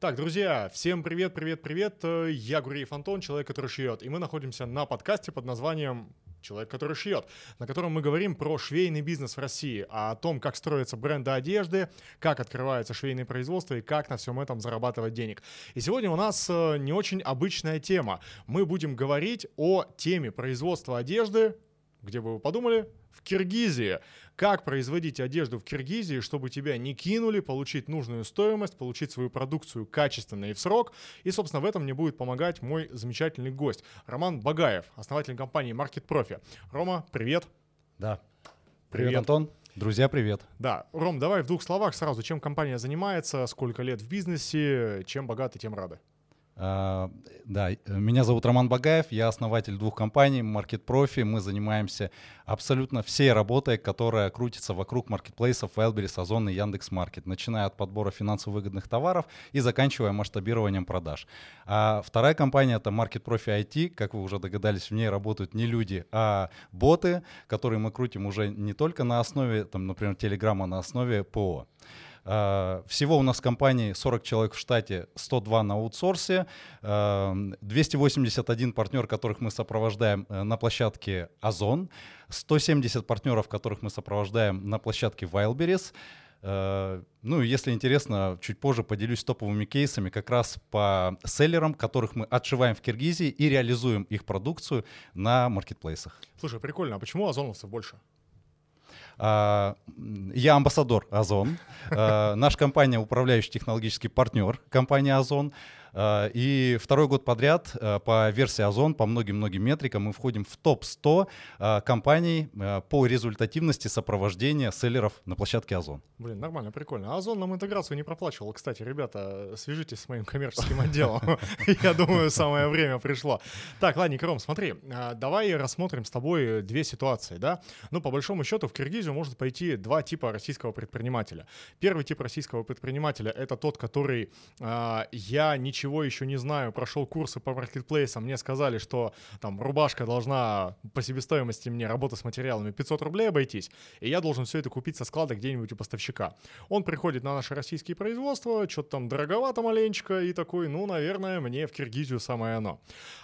Так, друзья, всем привет, привет, привет. Я Гуреев Антон, человек, который шьет. И мы находимся на подкасте под названием человек, который шьет, на котором мы говорим про швейный бизнес в России, а о том, как строятся бренды одежды, как открывается швейное производство и как на всем этом зарабатывать денег. И сегодня у нас э, не очень обычная тема. Мы будем говорить о теме производства одежды, где бы вы подумали, в Киргизии. Как производить одежду в Киргизии, чтобы тебя не кинули, получить нужную стоимость, получить свою продукцию качественно и в срок. И, собственно, в этом мне будет помогать мой замечательный гость Роман Багаев, основатель компании Market Profi. Рома, привет. Да. Привет, привет Антон. Друзья, привет. Да. Ром, давай в двух словах сразу, чем компания занимается, сколько лет в бизнесе, чем богаты, тем рады. А, да, меня зовут Роман Багаев, я основатель двух компаний Market Profi. Мы занимаемся абсолютно всей работой, которая крутится вокруг маркетплейсов Wildberries, Озон и Яндекс.Маркет, начиная от подбора финансово выгодных товаров и заканчивая масштабированием продаж. А вторая компания это Market Profi IT. Как вы уже догадались, в ней работают не люди, а боты, которые мы крутим уже не только на основе, там, например, Телеграма, на основе ПО. Э, всего у нас в компании 40 человек в штате, 102 на аутсорсе, 281 э, партнер, которых мы сопровождаем э, на площадке Озон, 170 партнеров, которых мы сопровождаем на площадке Wildberries. Ну, если интересно, чуть позже поделюсь топовыми кейсами как раз по селлерам, которых мы отшиваем в Киргизии и реализуем их продукцию на маркетплейсах. Слушай, прикольно, а почему озоновцев больше? А, я амбассадор Озон. А, наша компания управляющий технологический партнер компании Озон. А, и второй год подряд а, по версии Озон, по многим-многим метрикам мы входим в топ-100 а, компаний по результативности сопровождения селлеров на площадке Озон. Блин, нормально, прикольно. Озон нам интеграцию не проплачивал. Кстати, ребята, свяжитесь с моим коммерческим отделом. Я думаю, самое время пришло. Так, ладно, Ром, смотри, давай рассмотрим с тобой две ситуации, да? Ну, по большому счету, в Киргизию может пойти два типа российского предпринимателя. Первый тип российского предпринимателя — это тот, который я ничего ничего еще не знаю, прошел курсы по маркетплейсам, мне сказали, что там рубашка должна по себестоимости мне работа с материалами 500 рублей обойтись, и я должен все это купить со склада где-нибудь у поставщика. Он приходит на наши российские производства, что-то там дороговато маленечко, и такой, ну, наверное, мне в Киргизию самое оно.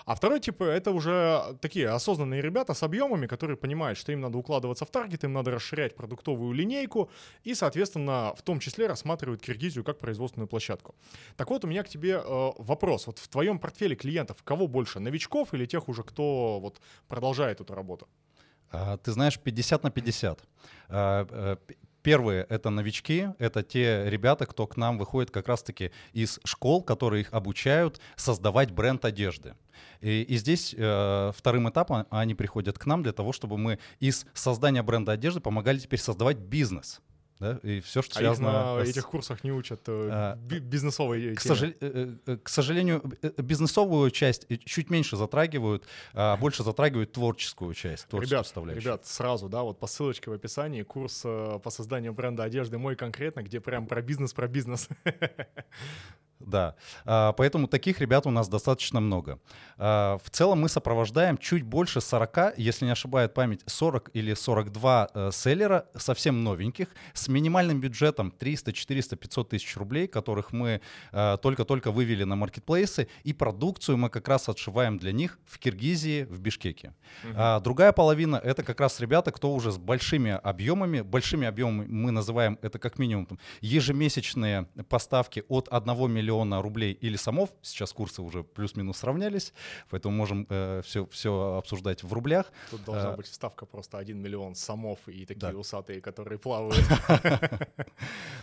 А второй тип — это уже такие осознанные ребята с объемами, которые понимают, что им надо укладываться в таргет, им надо расширять продуктовую линейку, и, соответственно, в том числе рассматривают Киргизию как производственную площадку. Так вот, у меня к тебе э, вопрос. Вот в твоем портфеле клиентов кого больше, новичков или тех уже, кто вот продолжает эту работу? А, ты знаешь, 50 на 50. А, э, первые — это новички, это те ребята, кто к нам выходит как раз-таки из школ, которые их обучают создавать бренд одежды. И, и здесь э, вторым этапом они приходят к нам для того, чтобы мы из создания бренда одежды помогали теперь создавать бизнес да, и все, что а связано... на с... этих курсах не учат э, а, бизнесовой к, сожал... Э, э, к сожалению, бизнесовую часть чуть меньше затрагивают, а больше затрагивают творческую часть, творческую ребят, ребят, сразу, да, вот по ссылочке в описании курс по созданию бренда одежды мой конкретно, где прям про бизнес, про бизнес. Да, а, поэтому таких ребят у нас достаточно много. А, в целом мы сопровождаем чуть больше 40, если не ошибает память, 40 или 42 э, селлера, совсем новеньких, с минимальным бюджетом 300, 400, 500 тысяч рублей, которых мы э, только-только вывели на маркетплейсы, и продукцию мы как раз отшиваем для них в Киргизии, в Бишкеке. Угу. Другая половина — это как раз ребята, кто уже с большими объемами, большими объемами мы называем это как минимум там, ежемесячные поставки от 1 миллиона миллиона рублей или самов, сейчас курсы уже плюс-минус сравнялись, поэтому можем э, все, все обсуждать в рублях. Тут должна а, быть вставка просто 1 миллион самов и такие да. усатые, которые плавают.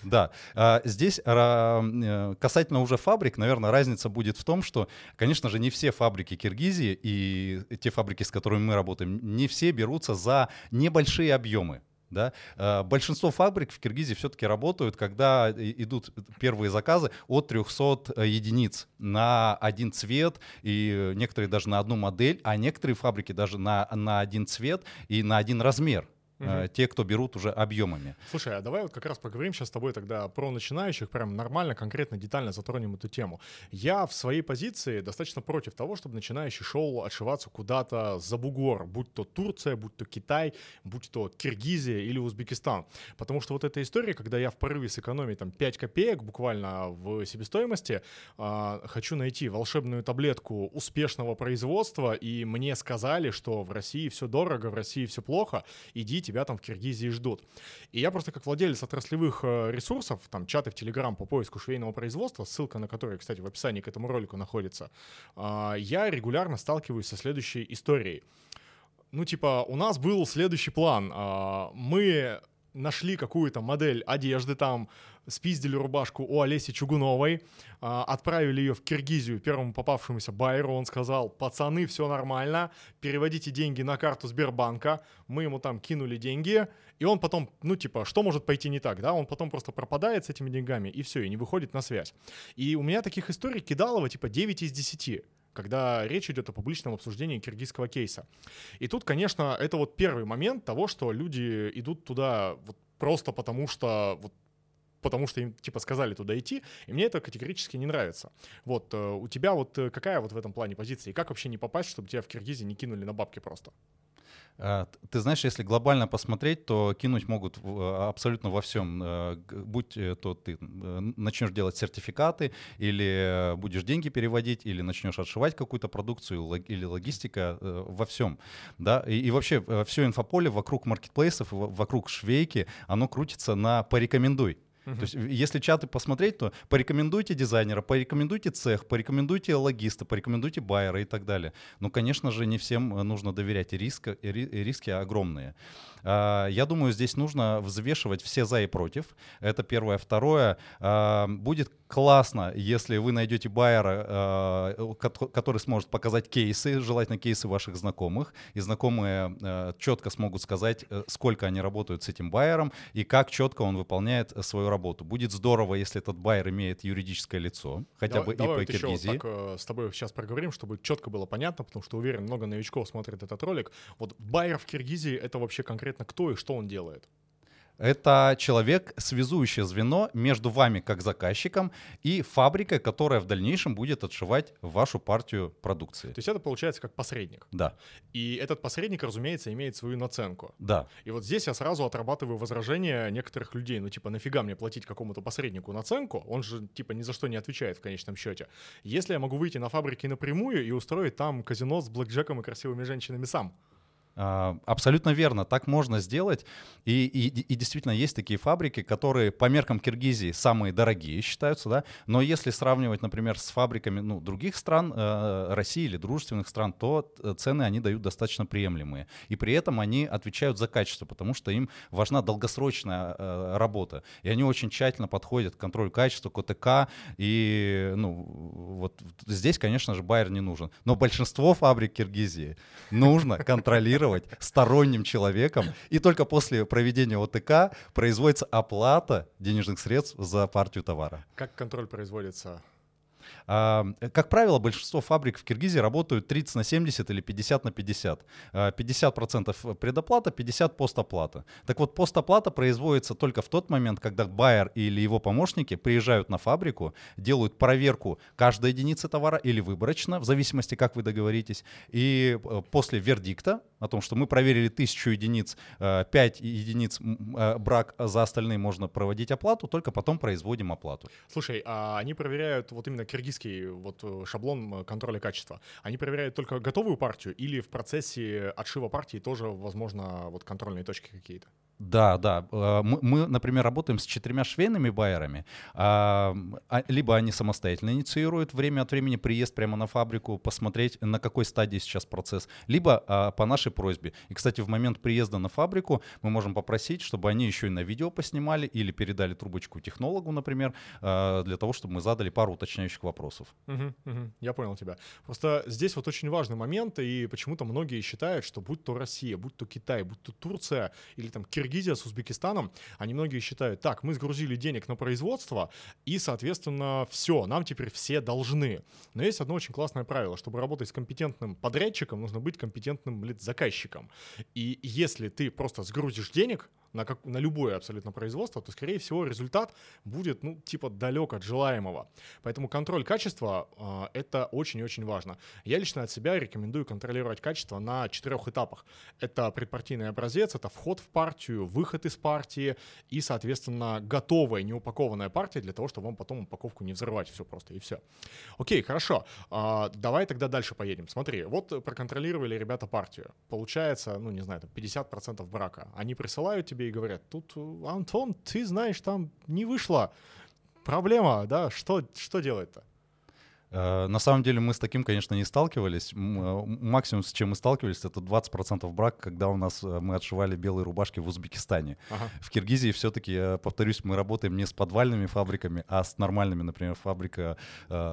Да, а здесь э, касательно уже фабрик, наверное, разница будет в том, что, конечно же, не все фабрики Киргизии и те фабрики, с которыми мы работаем, не все берутся за небольшие объемы. Да? Э, большинство фабрик в Киргизии все-таки работают, когда идут первые заказы от 300 э, единиц на один цвет, и некоторые даже на одну модель, а некоторые фабрики даже на, на один цвет и на один размер. Угу. Те, кто берут уже объемами. Слушай, а давай вот как раз поговорим сейчас с тобой тогда про начинающих, прям нормально, конкретно, детально затронем эту тему. Я в своей позиции достаточно против того, чтобы начинающий шел отшиваться куда-то за бугор, будь то Турция, будь то Китай, будь то Киргизия или Узбекистан. Потому что вот эта история, когда я в порыве сэкономить там 5 копеек буквально в себестоимости, э, хочу найти волшебную таблетку успешного производства, и мне сказали, что в России все дорого, в России все плохо, иди, тебя там в Киргизии ждут. И я просто как владелец отраслевых э, ресурсов, там чаты в Телеграм по поиску швейного производства, ссылка на который, кстати, в описании к этому ролику находится, э, я регулярно сталкиваюсь со следующей историей. Ну, типа, у нас был следующий план. Э, мы нашли какую-то модель одежды там, спиздили рубашку у Олеси Чугуновой, а, отправили ее в Киргизию первому попавшемуся байеру, он сказал, пацаны, все нормально, переводите деньги на карту Сбербанка, мы ему там кинули деньги, и он потом, ну типа, что может пойти не так, да, он потом просто пропадает с этими деньгами, и все, и не выходит на связь. И у меня таких историй кидалово типа 9 из 10 когда речь идет о публичном обсуждении киргизского кейса. И тут, конечно, это вот первый момент того, что люди идут туда вот просто потому, что вот потому что им типа сказали туда идти, и мне это категорически не нравится. Вот, э, у тебя вот э, какая вот в этом плане позиция, и как вообще не попасть, чтобы тебя в Киргизии не кинули на бабки просто? А, ты знаешь, если глобально посмотреть, то кинуть могут абсолютно во всем. Э, будь то ты начнешь делать сертификаты, или будешь деньги переводить, или начнешь отшивать какую-то продукцию, или логистика, во всем. Да? И, и вообще все инфополе вокруг маркетплейсов, вокруг швейки, оно крутится на «порекомендуй». Uh-huh. То есть, если чаты посмотреть, то порекомендуйте дизайнера, порекомендуйте цех, порекомендуйте логиста, порекомендуйте байера и так далее. Но, конечно же, не всем э, нужно доверять, риск, и риски огромные. А, я думаю, здесь нужно взвешивать все за и против. Это первое. Второе, а, будет классно, если вы найдете байера, а, который сможет показать кейсы, желательно кейсы ваших знакомых, и знакомые четко смогут сказать, э, сколько они работают с этим байером и как четко он выполняет свою работу. Будет здорово, если этот байер имеет юридическое лицо, хотя давай, бы давай и по вот Киргизии. Еще так э, с тобой сейчас проговорим, чтобы четко было понятно, потому что уверен, много новичков смотрит этот ролик. Вот байер в Киргизии — это вообще конкретно кто и что он делает? Это человек, связующее звено между вами как заказчиком и фабрикой, которая в дальнейшем будет отшивать вашу партию продукции. То есть это получается как посредник. Да. И этот посредник, разумеется, имеет свою наценку. Да. И вот здесь я сразу отрабатываю возражения некоторых людей. Ну типа нафига мне платить какому-то посреднику наценку? Он же типа ни за что не отвечает в конечном счете. Если я могу выйти на фабрики напрямую и устроить там казино с блэкджеком и красивыми женщинами сам. А, абсолютно верно, так можно сделать. И, и, и действительно есть такие фабрики, которые по меркам Киргизии самые дорогие считаются, да. Но если сравнивать, например, с фабриками ну, других стран, э, России или дружественных стран, то э, цены они дают достаточно приемлемые. И при этом они отвечают за качество, потому что им важна долгосрочная э, работа. И они очень тщательно подходят к контролю качества, к ОТК. И ну, вот здесь, конечно же, байер не нужен. Но большинство фабрик Киргизии нужно контролировать контролировать сторонним человеком, и только после проведения ОТК производится оплата денежных средств за партию товара. Как контроль производится? А, как правило, большинство фабрик в Киргизии работают 30 на 70 или 50 на 50. 50% а, предоплата, 50 постоплата. Так вот, постоплата производится только в тот момент, когда байер или его помощники приезжают на фабрику, делают проверку каждой единицы товара или выборочно, в зависимости, как вы договоритесь, и э, после вердикта о том, что мы проверили тысячу единиц, 5 э, единиц э, брак, а за остальные можно проводить оплату, только потом производим оплату. Слушай, а они проверяют вот именно киргизский вот э, шаблон контроля качества. Они проверяют только готовую партию или в процессе отшива партии тоже, возможно, вот контрольные точки какие-то? Да, да. Мы, мы, например, работаем с четырьмя швейными байерами. А, либо они самостоятельно инициируют время от времени приезд прямо на фабрику, посмотреть, на какой стадии сейчас процесс, либо а, по нашей просьбе. И, кстати, в момент приезда на фабрику мы можем попросить, чтобы они еще и на видео поснимали или передали трубочку технологу, например, э, для того, чтобы мы задали пару уточняющих вопросов. Угу, угу, я понял тебя. Просто здесь вот очень важный момент, и почему-то многие считают, что будь то Россия, будь то Китай, будь то Турция или там Киргизия, Киргизия с Узбекистаном, они многие считают, так, мы сгрузили денег на производство, и, соответственно, все, нам теперь все должны. Но есть одно очень классное правило, чтобы работать с компетентным подрядчиком, нужно быть компетентным блин, заказчиком. И если ты просто сгрузишь денег, на, как, на любое абсолютно производство, то, скорее всего, результат будет, ну, типа, далек от желаемого. Поэтому контроль качества э, — это очень-очень важно. Я лично от себя рекомендую контролировать качество на четырех этапах. Это предпартийный образец, это вход в партию, выход из партии и, соответственно, готовая, неупакованная партия для того, чтобы вам потом упаковку не взрывать все просто, и все. Окей, хорошо. Э, давай тогда дальше поедем. Смотри, вот проконтролировали ребята партию. Получается, ну, не знаю, там 50% брака. Они присылают тебе и говорят, тут, Антон, ты знаешь, там не вышло. Проблема, да, что, что делать-то? Э, на самом деле мы с таким, конечно, не сталкивались. Э, максимум, с чем мы сталкивались, это 20% брак, когда у нас э, мы отшивали белые рубашки в Узбекистане. Ага. В Киргизии все-таки, повторюсь, мы работаем не с подвальными фабриками, а с нормальными, например, фабрика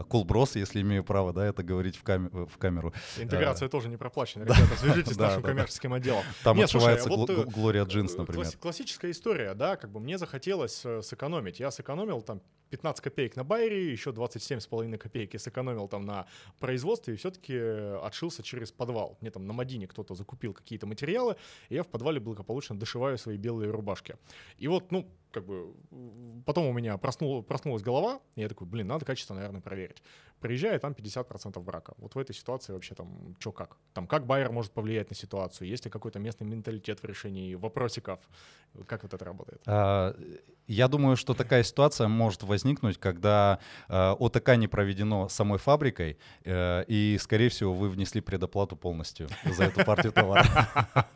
Кулброс, если имею право да, это говорить в, кам- в камеру. Интеграция тоже не проплачена, ребята, свяжитесь с нашим коммерческим отделом. Там отшивается Глория Джинс, например. Классическая история, да, как бы мне захотелось сэкономить. Я сэкономил там 15 копеек на байере, еще 27,5 копейки сэкономил там на производстве и все-таки отшился через подвал. Мне там на Мадине кто-то закупил какие-то материалы, и я в подвале благополучно дошиваю свои белые рубашки. И вот, ну, как бы потом у меня проснул, проснулась голова, и я такой, блин, надо качество, наверное, проверить. Приезжаю, там 50% брака. Вот в этой ситуации вообще там что как? Там как байер может повлиять на ситуацию? Есть ли какой-то местный менталитет в решении вопросиков? Как вот это работает? А, я думаю, что такая ситуация может возникнуть, когда э, ОТК не проведено самой фабрикой, э, и, скорее всего, вы внесли предоплату полностью за эту партию товара.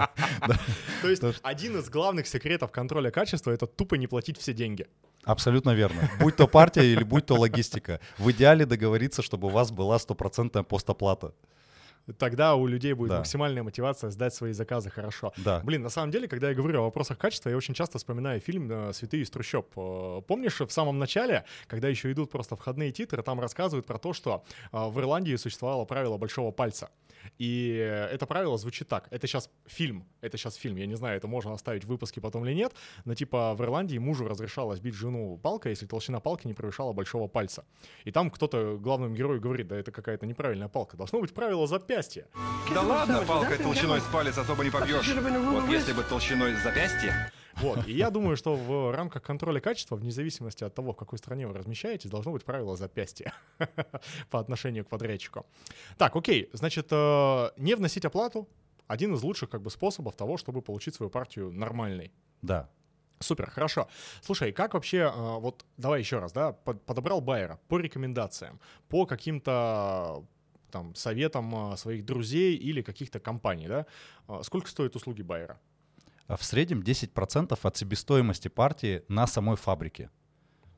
То есть один из главных секретов контроля качества — это тупо не платить все деньги. Абсолютно верно. Будь то партия или будь то логистика. В идеале договориться, чтобы у вас была стопроцентная постоплата тогда у людей будет да. максимальная мотивация сдать свои заказы хорошо. Да. Блин, на самом деле, когда я говорю о вопросах качества, я очень часто вспоминаю фильм э, «Святые из трущоб». Э, помнишь, в самом начале, когда еще идут просто входные титры, там рассказывают про то, что э, в Ирландии существовало правило большого пальца. И это правило звучит так. Это сейчас фильм. Это сейчас фильм. Я не знаю, это можно оставить в выпуске потом или нет. Но типа в Ирландии мужу разрешалось бить жену палкой, если толщина палки не превышала большого пальца. И там кто-то главному герою говорит, да это какая-то неправильная палка. Должно быть правило запястья. Да ладно, палкой толщиной с палец особо не побьешь. Вот если бы толщиной с запястья... Вот. И я думаю, что в рамках контроля качества, вне зависимости от того, в какой стране вы размещаетесь, должно быть правило запястья по отношению к подрядчику. Так, окей, значит, э, не вносить оплату один из лучших как бы способов того, чтобы получить свою партию нормальной. Да. Супер, хорошо. Слушай, как вообще, э, вот давай еще раз, да, подобрал байера по рекомендациям, по каким-то там советам э, своих друзей или каких-то компаний, да, сколько стоят услуги байера? А в среднем 10% от себестоимости партии на самой фабрике.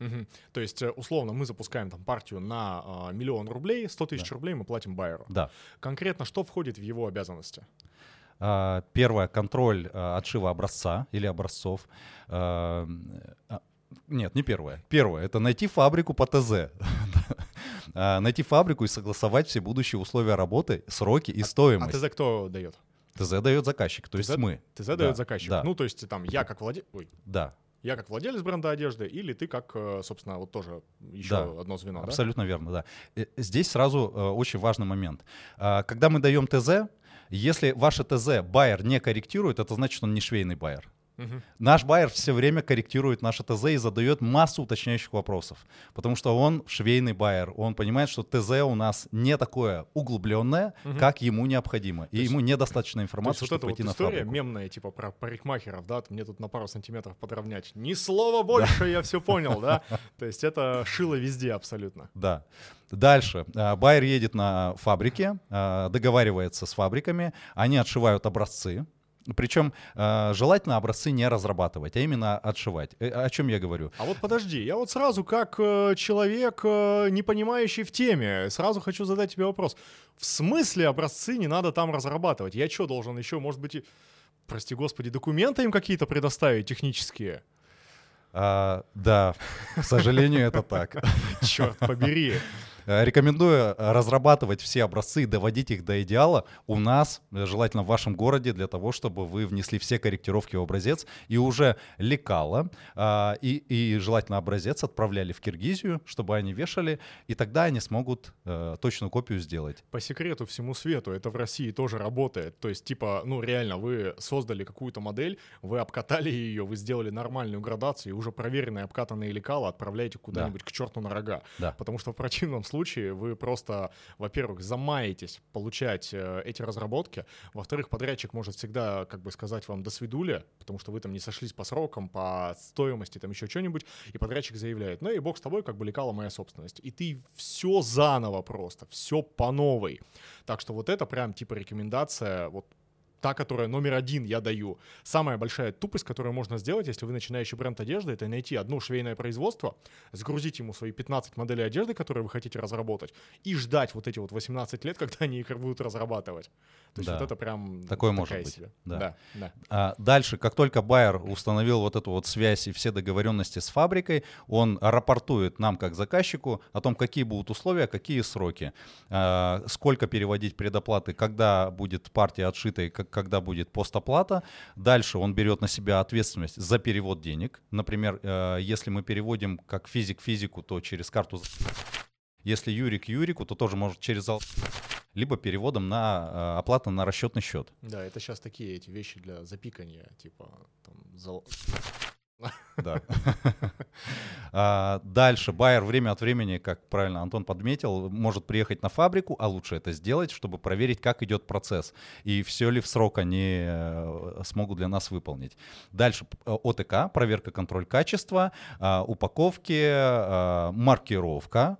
Угу. То есть, э, условно, мы запускаем там партию на э, миллион рублей, 100 тысяч да. рублей мы платим байеру. Да. Конкретно что входит в его обязанности? А, первое — контроль а, отшива образца или образцов. А, нет, не первое. Первое — это найти фабрику по ТЗ. найти фабрику и согласовать все будущие условия работы, сроки и стоимость. А ТЗ кто дает? ТЗ дает заказчик, то ТЗ, есть мы. ТЗ да, дает заказчик. Да. Ну, то есть там я как владелец... Да. Я как владелец бренда одежды, или ты как, э, собственно, вот тоже еще да, одно звено, Абсолютно да? верно, да. Э, здесь сразу э, очень важный момент. А, когда мы даем ТЗ, если ваше ТЗ байер не корректирует, это значит, он не швейный байер. Угу. Наш байер все время корректирует наше ТЗ и задает массу уточняющих вопросов, потому что он швейный байер, он понимает, что ТЗ у нас не такое углубленное, угу. как ему необходимо, и есть, ему недостаточно информации, чтобы вот пойти вот на история фабрику. мемная, типа про парикмахеров, да, мне тут на пару сантиметров подровнять, ни слова больше, я все понял, да, то есть это шило везде абсолютно. Да. Дальше. А, байер едет на фабрике, а, договаривается с фабриками, они отшивают образцы, причем э, желательно образцы не разрабатывать, а именно отшивать. Э, о чем я говорю? А вот подожди, я вот сразу как э, человек, э, не понимающий в теме, сразу хочу задать тебе вопрос. В смысле образцы не надо там разрабатывать? Я что, должен еще, может быть, и, прости господи, документы им какие-то предоставить технические? А, да, к сожалению, это так. Черт побери. Э, рекомендую разрабатывать все образцы и доводить их до идеала у нас, желательно в вашем городе, для того, чтобы вы внесли все корректировки в образец и уже лекало а, и, и желательно образец отправляли в Киргизию, чтобы они вешали, и тогда они смогут э, точную копию сделать. По секрету всему свету, это в России тоже работает. То есть, типа, ну реально, вы создали какую-то модель, вы обкатали ее, вы сделали нормальную градацию, и уже проверенные обкатанные лекала отправляете куда-нибудь да. к черту на рога. Да. Потому что в противном случае вы просто, во-первых, замаетесь получать э, эти разработки, во-вторых, подрядчик может всегда, как бы сказать вам, до свидули, потому что вы там не сошлись по срокам, по стоимости, там еще что-нибудь, и подрядчик заявляет, ну и бог с тобой, как бы лекала моя собственность. И ты все заново просто, все по новой. Так что вот это прям типа рекомендация, вот та, которая номер один я даю. Самая большая тупость, которую можно сделать, если вы начинающий бренд одежды, это найти одно швейное производство, сгрузить ему свои 15 моделей одежды, которые вы хотите разработать, и ждать вот эти вот 18 лет, когда они их будут разрабатывать. То есть да. вот это прям такое может быть. Себе. Да. Да, да. А дальше, как только байер установил вот эту вот связь и все договоренности с фабрикой, он рапортует нам как заказчику о том, какие будут условия, какие сроки, а, сколько переводить предоплаты, когда будет партия отшита и как когда будет постоплата. Дальше он берет на себя ответственность за перевод денег. Например, э, если мы переводим как физик физику, то через карту. Если Юрик Юрику, то тоже может через либо переводом на э, оплату на расчетный счет. Да, это сейчас такие эти вещи для запикания, типа там, за... Да. А, дальше байер время от времени, как правильно Антон подметил, может приехать на фабрику, а лучше это сделать, чтобы проверить, как идет процесс и все ли в срок они э, смогут для нас выполнить. Дальше э, ОТК, проверка, контроль качества, а, упаковки, а, маркировка,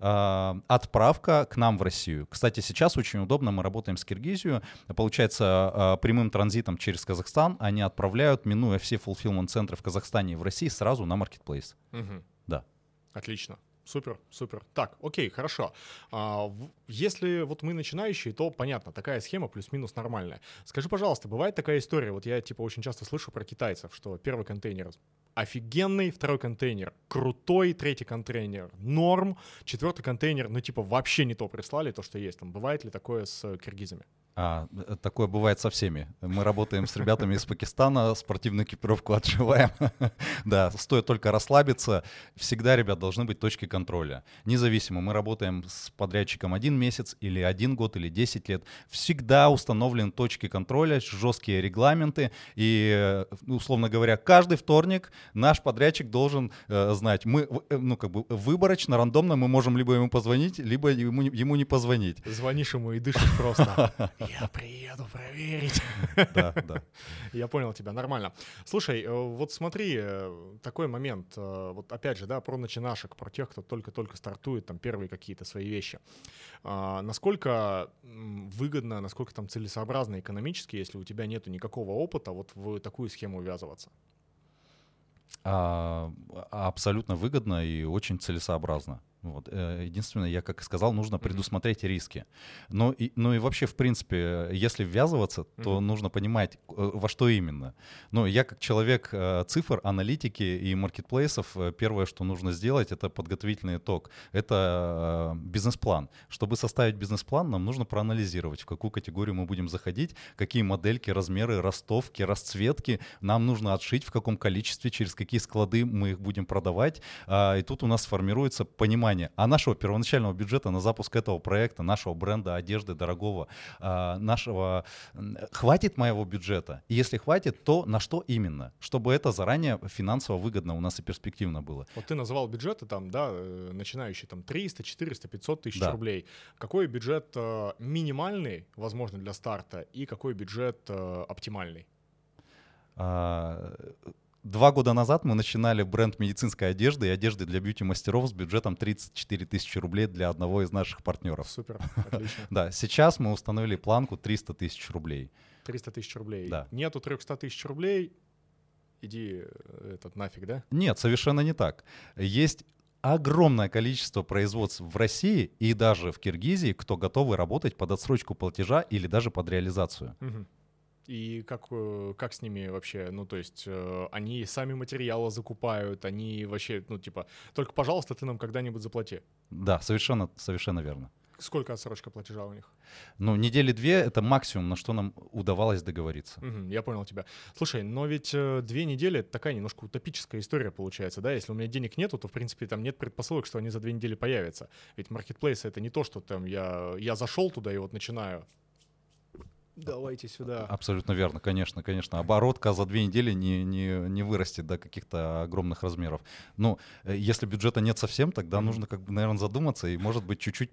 отправка к нам в Россию. Кстати, сейчас очень удобно, мы работаем с Киргизией, получается, а, прямым транзитом через Казахстан они отправляют, минуя все fulfillment-центры в Казахстане и в России, сразу на Marketplace. Угу. Да. Отлично. Супер, супер. Так, окей, хорошо. А, если вот мы начинающие, то понятно, такая схема плюс-минус нормальная. Скажи, пожалуйста, бывает такая история, вот я типа очень часто слышу про китайцев, что первый контейнер офигенный, второй контейнер крутой, третий контейнер норм, четвертый контейнер, ну типа вообще не то прислали, то, что есть. Там бывает ли такое с киргизами? А, э, такое бывает со всеми. Мы работаем с ребятами из Пакистана, спортивную экипировку отшиваем. да, стоит только расслабиться. Всегда, ребят, должны быть точки контроля. Независимо, мы работаем с подрядчиком один месяц или один год или 10 лет. Всегда установлены точки контроля, жесткие регламенты. И, э, условно говоря, каждый вторник наш подрядчик должен э, знать, мы, э, ну, как бы выборочно, рандомно мы можем либо ему позвонить, либо ему, ему не позвонить. Звонишь ему и дышишь просто. Я приеду проверить. Да, да. Я понял тебя, нормально. Слушай, э, вот смотри, э, такой момент, э, вот опять же, да, про начинашек, про тех, кто только-только стартует, там, первые какие-то свои вещи. А, насколько выгодно, насколько там целесообразно экономически, если у тебя нету никакого опыта, вот в такую схему ввязываться? А, абсолютно выгодно и очень целесообразно. Вот. Э, единственное, я, как и сказал, нужно предусмотреть риски. Но и, ну и вообще, в принципе, если ввязываться, то mm-hmm. нужно понимать, э, во что именно. Ну, я как человек э, цифр, аналитики и маркетплейсов, первое, что нужно сделать, это подготовительный итог. Это бизнес-план. Чтобы составить бизнес-план, нам нужно проанализировать, в какую категорию мы будем заходить, какие модельки, размеры, ростовки, расцветки нам нужно отшить, в каком количестве, через какие склады мы их будем продавать. А, и тут у нас формируется понимание, понимание, а нашего первоначального бюджета на запуск этого проекта, нашего бренда одежды дорогого, а, нашего... Хватит моего бюджета? И если хватит, то на что именно? Чтобы это заранее финансово выгодно у нас и перспективно было. Вот ты называл бюджеты там, да, э, начинающие там 300, 400, 500 тысяч да. рублей. Какой бюджет э, минимальный, возможно, для старта, и какой бюджет э, оптимальный? Два года назад мы начинали бренд медицинской одежды и одежды для бьюти-мастеров с бюджетом 34 тысячи рублей для одного из наших партнеров. Супер, отлично. Да, сейчас мы установили планку 300 тысяч рублей. 300 тысяч рублей. Да. Нету 300 тысяч рублей, иди э, этот нафиг, да? Нет, совершенно не так. Есть огромное количество производств в России и даже в Киргизии, кто готовы работать под отсрочку платежа или даже под реализацию. Угу. И как, э, как с ними вообще? Ну, то есть э, они сами материалы закупают, они вообще, ну, типа, только, пожалуйста, ты нам когда-нибудь заплати. Да, совершенно, совершенно верно. Сколько отсрочка платежа у них? Ну, недели две — это максимум, на что нам удавалось договориться. Угу, я понял тебя. Слушай, но ведь э, две недели — это такая немножко утопическая история получается, да? Если у меня денег нету, то, в принципе, там нет предпосылок, что они за две недели появятся. Ведь маркетплейс — это не то, что там я, я зашел туда и вот начинаю Давайте сюда. Абсолютно верно, конечно, конечно. Оборотка за две недели не, не, не вырастет до каких-то огромных размеров. Но э, если бюджета нет совсем, тогда нужно, как бы, наверное, задуматься и, может быть, чуть-чуть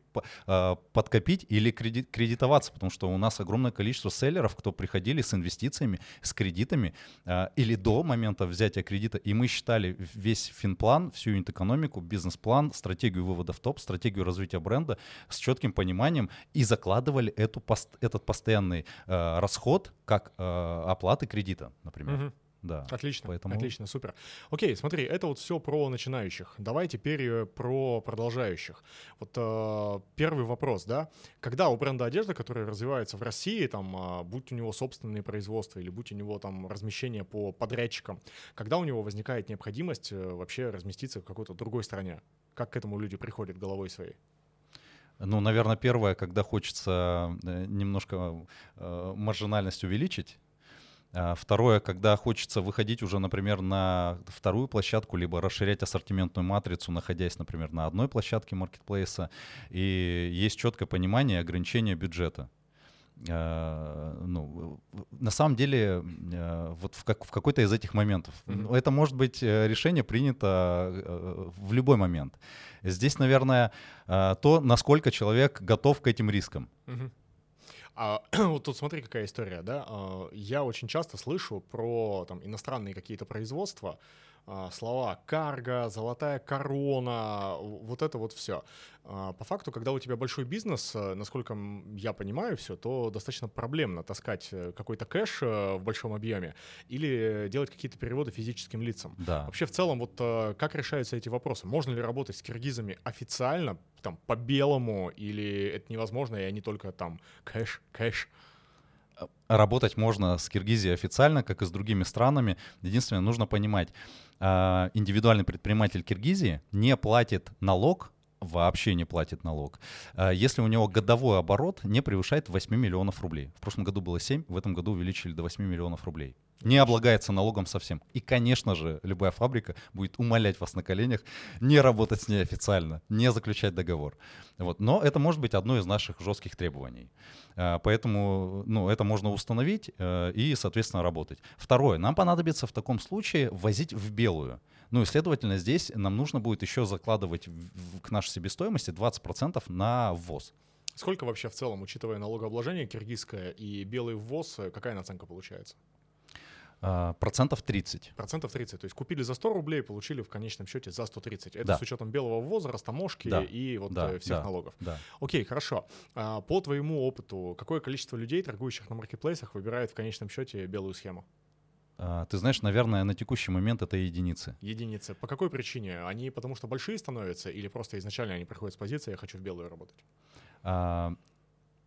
э, подкопить или кредит, кредитоваться, потому что у нас огромное количество селлеров, кто приходили с инвестициями, с кредитами э, или до момента взятия кредита, и мы считали весь финплан, всю юнит-экономику, бизнес-план, стратегию вывода в топ, стратегию развития бренда с четким пониманием и закладывали эту, этот постоянный э, расход как э, оплаты кредита, например. Угу. Да. Отлично, Поэтому... отлично, супер. Окей, смотри, это вот все про начинающих. Давай теперь э, про продолжающих. Вот э, первый вопрос, да, когда у бренда одежда, который развивается в России, там, э, будь у него собственные производства или будь у него там размещение по подрядчикам, когда у него возникает необходимость э, вообще разместиться в какой-то другой стране, как к этому люди приходят головой своей? Ну, наверное, первое, когда хочется э, немножко э, маржинальность увеличить. А второе, когда хочется выходить уже, например, на вторую площадку, либо расширять ассортиментную матрицу, находясь, например, на одной площадке маркетплейса, и есть четкое понимание ограничения бюджета. Э, ну, на самом деле, э, вот в, как, в какой-то из этих моментов, mm-hmm. это может быть э, решение принято в любой момент. Здесь, наверное, то, насколько человек готов к этим рискам. Mm-hmm. А, вот тут смотри, какая история, да? А, я очень часто слышу про там, иностранные какие-то производства, слова «карго», «золотая корона», вот это вот все. А, по факту, когда у тебя большой бизнес, э, насколько я понимаю все, то достаточно проблемно таскать э, какой-то кэш э, в большом объеме или делать какие-то переводы физическим лицам. Да. Вообще в целом вот как решаются эти вопросы? Можно ли работать с киргизами официально, там, по белому, или это невозможно, и они только там кэш, кэш? Работать можно с Киргизией официально, как и с другими странами. Единственное, нужно понимать, а, индивидуальный предприниматель Киргизии не платит налог вообще не платит налог. А, если у него годовой оборот не превышает 8 миллионов рублей. В прошлом году было 7, в этом году увеличили до 8 миллионов рублей не облагается налогом совсем. И, конечно же, любая фабрика будет умолять вас на коленях не работать с ней официально, не заключать договор. Вот. Но это может быть одно из наших жестких требований. А, поэтому ну, это можно установить э, и, соответственно, работать. Второе. Нам понадобится в таком случае возить в белую. Ну и, следовательно, здесь нам нужно будет еще закладывать к нашей себестоимости 20% на ввоз. Сколько вообще в целом, учитывая налогообложение киргизское и белый ввоз, э, какая наценка получается? А, процентов 30. Процентов 30. То есть купили за 100 рублей, получили в конечном счете за 130. Это да. с учетом белого возраста, таможки да. и вот да, э, всех да, налогов. Да. Окей, хорошо. А, по твоему опыту, какое количество людей, торгующих на маркетплейсах, выбирает в конечном счете белую схему? А, ты знаешь, наверное, на текущий момент это единицы. Единицы. По какой причине? Они потому что большие становятся или просто изначально они приходят с позиции «я хочу в белую работать»?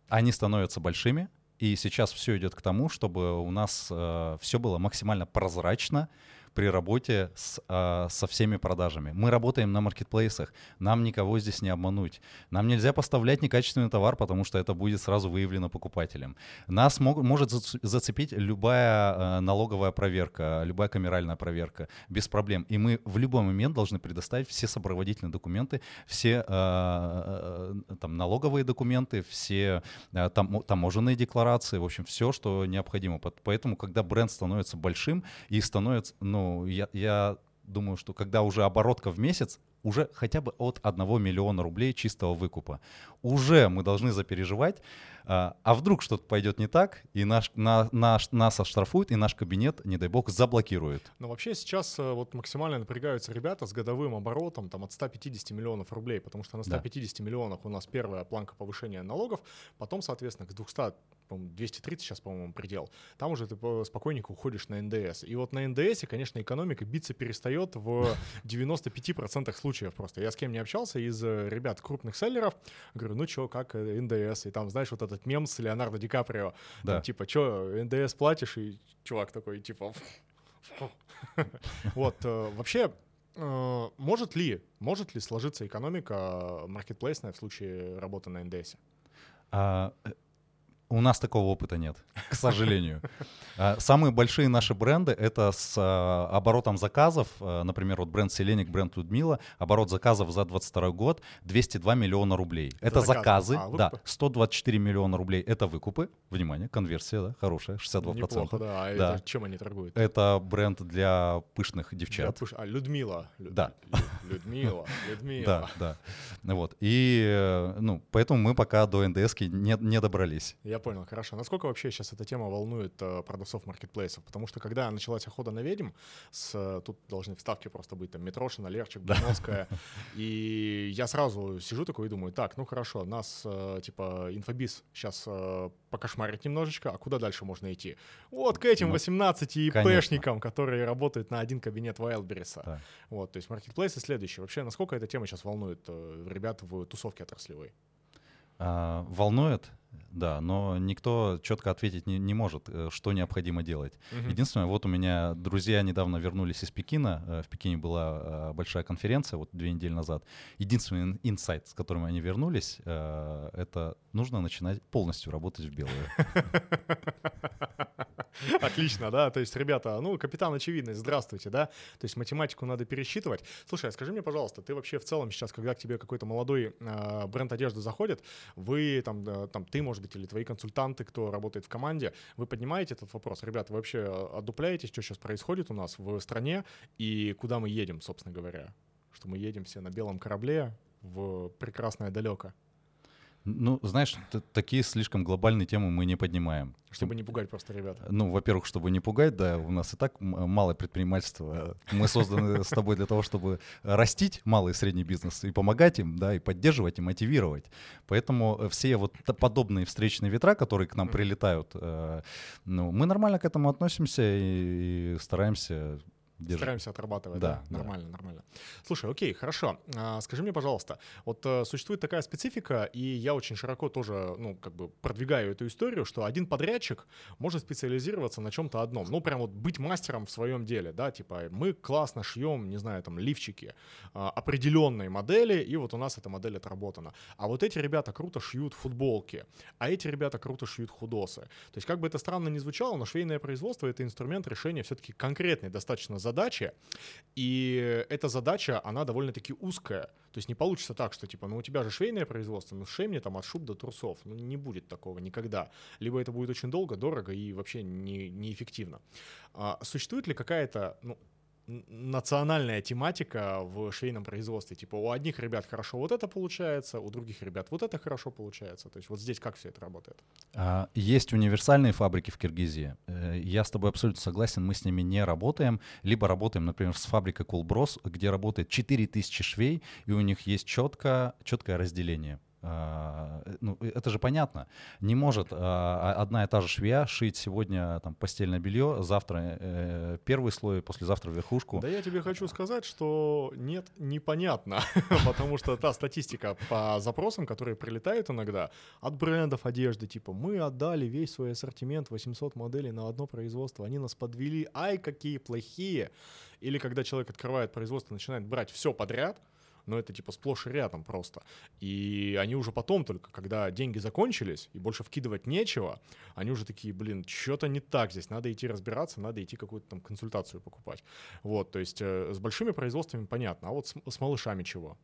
Они становятся большими, и сейчас все идет к тому, чтобы у нас э, все было максимально прозрачно, при работе с, э, со всеми продажами. Мы работаем на маркетплейсах, нам никого здесь не обмануть. Нам нельзя поставлять некачественный товар, потому что это будет сразу выявлено покупателем. Нас мог, может зацепить любая э, налоговая проверка, любая камеральная проверка без проблем. И мы в любой момент должны предоставить все сопроводительные документы, все э, э там, налоговые документы, все э, там, таможенные декларации, в общем, все, что необходимо. Поэтому, когда бренд становится большим и становится, ну, ну, я, я думаю, что когда уже оборотка в месяц, уже хотя бы от 1 миллиона рублей чистого выкупа. Уже мы должны запереживать, а, а вдруг что-то пойдет не так, и наш, на, наш, нас оштрафуют, и наш кабинет, не дай бог, заблокирует. Но вообще сейчас э, вот максимально напрягаются ребята с годовым оборотом там, от 150 миллионов рублей, потому что на 150 да. миллионах у нас первая планка повышения налогов, потом, соответственно, к 200 230 сейчас, по-моему, предел. Там уже ты спокойненько уходишь на НДС. И вот на НДС, конечно, экономика биться перестает в 95% случаев просто. Я с кем не общался из э, ребят крупных селлеров, говорю, ну чё, как э, НДС? И там, знаешь, вот этот мем с Леонардо Ди Каприо. Да. Там, типа, чё, НДС платишь? И чувак такой, типа... Вот, э, вообще, может ли, может ли сложиться экономика маркетплейсная в случае работы на НДС? У нас такого опыта нет, к сожалению. А, самые большие наши бренды — это с а, оборотом заказов, а, например, вот бренд Селеник, бренд Людмила, оборот заказов за 22 год 202 миллиона рублей. Это заказы, а, да, 124 миллиона рублей — это выкупы, внимание, конверсия, да, хорошая, 62%. Неплохо, да, а да. Это, чем они торгуют? Это бренд для пышных девчат. Для пыш... А, Людмила. Лю... Да. Людмила, Людмила. Да, да. Вот, и, э, ну, поэтому мы пока до НДС не, не добрались. Я понял, хорошо. Насколько вообще сейчас эта тема волнует э, продавцов маркетплейсов? Потому что когда началась охота на ведьм, с, э, тут должны вставки просто быть, там, Митрошина, Лерчик, Бановская, и я сразу сижу такой и думаю, так, ну хорошо, нас, э, типа, инфобиз сейчас покошмарит немножечко, а куда дальше можно идти? Вот к этим 18 ну, ИПшникам, которые работают на один кабинет. Да. Вот, то есть маркетплейсы следующие. Вообще, насколько эта тема сейчас волнует ребят в тусовке отраслевой? А, волнует, да, но никто четко ответить не, не может, э, что необходимо делать. Угу. Единственное, вот у меня друзья недавно вернулись из Пекина. Э, в Пекине была э, большая конференция, вот две недели назад. Единственный инсайт, с которым они вернулись, это нужно начинать полностью работать в белую. Отлично, да. То есть, ребята, ну, капитан очевидность, здравствуйте, да. То есть математику надо пересчитывать. Слушай, а скажи мне, пожалуйста, ты вообще в целом сейчас, когда к тебе какой-то молодой э, бренд одежды заходит, вы там, э, там, ты, может быть, или твои консультанты, кто работает в команде, вы поднимаете этот вопрос? Ребята, вы вообще отдупляетесь, что сейчас происходит у нас в стране и куда мы едем, собственно говоря? Что мы едем все на белом корабле в прекрасное далеко. Ну, знаешь, такие слишком глобальные темы мы не поднимаем. Чтобы не пугать просто ребят. Ну, во-первых, чтобы не пугать, да, у нас и так малое предпринимательство. Мы созданы с тобой для того, чтобы растить малый и средний бизнес и помогать им, да, и поддерживать, и мотивировать. Поэтому все вот подобные встречные ветра, которые к нам прилетают, э, ну, мы нормально к этому относимся и стараемся держит. Стараемся отрабатывать, да, да? Нормально, да. нормально. Слушай, окей, хорошо. А, скажи мне, пожалуйста, вот а, существует такая специфика, и я очень широко тоже, ну, как бы продвигаю эту историю, что один подрядчик может специализироваться на чем-то одном. Ну, прям вот быть мастером в своем деле, да, типа мы классно шьем, не знаю, там, лифчики а, определенной модели, и вот у нас эта модель отработана. А вот эти ребята круто шьют футболки, а эти ребята круто шьют худосы. То есть, как бы это странно ни звучало, но швейное производство — это инструмент решения все-таки конкретный, достаточно за задачи, и эта задача, она довольно-таки узкая. То есть не получится так, что типа, ну у тебя же швейное производство, ну шей мне там от шуб до трусов. Ну не будет такого никогда. Либо это будет очень долго, дорого и вообще не, неэффективно. А, существует ли какая-то, ну, национальная тематика в швейном производстве. Типа у одних ребят хорошо вот это получается, у других ребят вот это хорошо получается. То есть вот здесь как все это работает? А, есть универсальные фабрики в Киргизии. Э, я с тобой абсолютно согласен, мы с ними не работаем. Либо работаем, например, с фабрикой Кулброс, где работает 4000 швей, и у них есть четко, четкое разделение ну, это же понятно. Не может а, одна и та же швея шить сегодня там, постельное белье, завтра э, первый слой, послезавтра верхушку. Да я тебе хочу сказать, что нет, непонятно, потому что та статистика по запросам, которые прилетают иногда от брендов одежды, типа мы отдали весь свой ассортимент, 800 моделей на одно производство, они нас подвели, ай, какие плохие. Или когда человек открывает производство, начинает брать все подряд, но это типа сплошь и рядом просто. И они уже потом только, когда деньги закончились и больше вкидывать нечего, они уже такие, блин, что-то не так здесь, надо идти разбираться, надо идти какую-то там консультацию покупать. Вот, то есть э, с большими производствами понятно, а вот с, с малышами чего?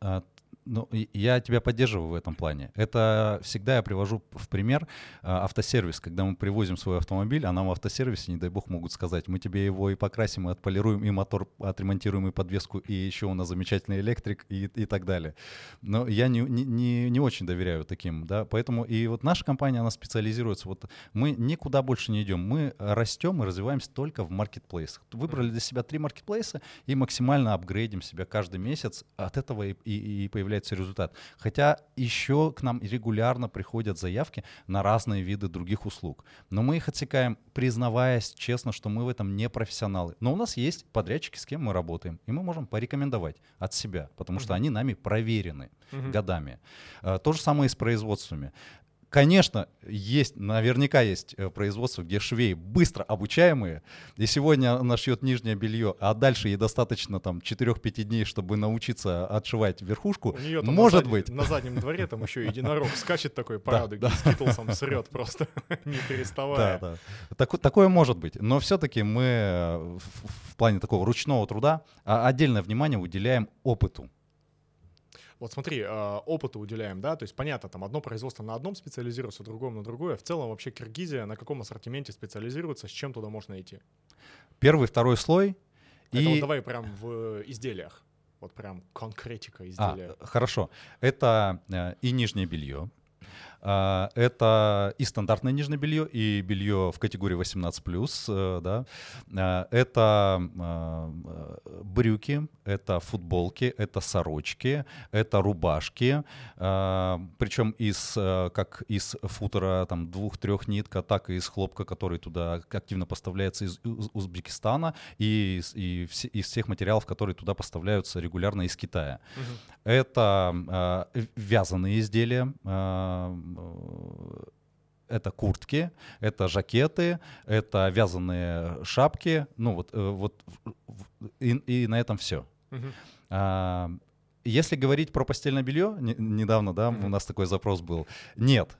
А, ну, я тебя поддерживаю в этом плане. Это всегда я привожу в пример а, автосервис. Когда мы привозим свой автомобиль, а нам в автосервисе, не дай бог, могут сказать, мы тебе его и покрасим, и отполируем, и мотор отремонтируем, и подвеску, и еще у нас замечательный электрик, и, и так далее. Но я не, не, не очень доверяю таким, да, поэтому и вот наша компания, она специализируется, вот мы никуда больше не идем, мы растем и развиваемся только в маркетплейсах. Выбрали для себя три маркетплейса и максимально апгрейдим себя каждый месяц, от этого и, и, и появляется появляется результат. Хотя еще к нам регулярно приходят заявки на разные виды других услуг. Но мы их отсекаем, признаваясь честно, что мы в этом не профессионалы. Но у нас есть подрядчики, с кем мы работаем, и мы можем порекомендовать от себя, потому что они нами проверены годами. А, то же самое и с производствами Конечно, есть, наверняка есть э, производство, где швеи быстро обучаемые, и сегодня она шьет нижнее белье, а дальше ей достаточно там 4-5 дней, чтобы научиться отшивать верхушку. У нее там Может на быть. На заднем дворе там еще единорог скачет такой по радуге, да. с Скитлсом срет просто, не переставая. Да, да. Так- такое может быть. Но все-таки мы э, в, в плане такого ручного труда а, отдельное внимание уделяем опыту. Вот смотри, э, опыту уделяем, да, то есть понятно, там одно производство на одном специализируется, другое на другое. В целом вообще Киргизия на каком ассортименте специализируется, с чем туда можно идти? Первый, второй слой. Это и... вот давай прям в изделиях. Вот прям конкретика А, изделия. хорошо. Это э, и нижнее белье. А, Это и стандартное нижнее белье, и белье в категории 18+, э, да. А, Это а, брюки, это футболки, это сорочки, это рубашки, причем из, э, как из футера там двух-трех нитка, так и из хлопка, который туда активно поставляется из Уз- Узбекистана, и, из- и из всех материалов, которые туда поставляются регулярно из Китая. Мгм. Это вязаные изделия, это куртки, это жакеты, это вязаные шапки. Ну вот, э, вот и, и на этом все. Мгм. А, Если говорить про постельное белье, не- недавно, да, Мгм. у нас такой запрос был. Нет.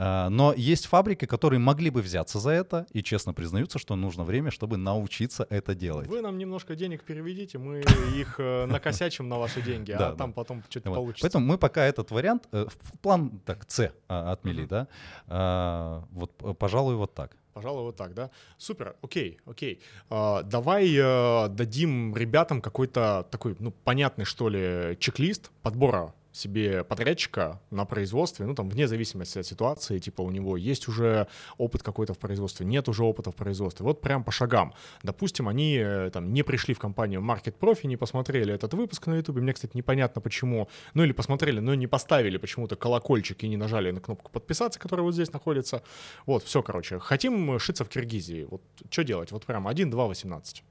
А, Но есть фабрики, которые могли бы взяться за это и честно признаются, что нужно время, чтобы научиться это делать. Вы нам немножко денег переведите, мы их э, накосячим на ваши деньги, а там потом что-то получится. Поэтому мы пока этот вариант э, в план так С а, отмели, да. А, Вот, пожалуй, вот так. Пожалуй, вот так, да? Супер, окей, окей. А, давай э, дадим ребятам какой-то такой, ну, понятный, что ли, чек-лист подбора себе подрядчика на производстве, ну, там, вне зависимости от ситуации, типа, у него есть уже опыт какой-то в производстве, нет уже опыта в производстве. Вот прям по шагам. Допустим, они э, там не пришли в компанию Market Profi, не посмотрели этот выпуск на YouTube. Мне, кстати, непонятно почему. Ну, или посмотрели, но не поставили почему-то колокольчик и не нажали на кнопку подписаться, которая вот здесь находится. Вот, все, короче. Хотим шиться в Киргизии. Вот что делать? Вот прям 1, 2, 18.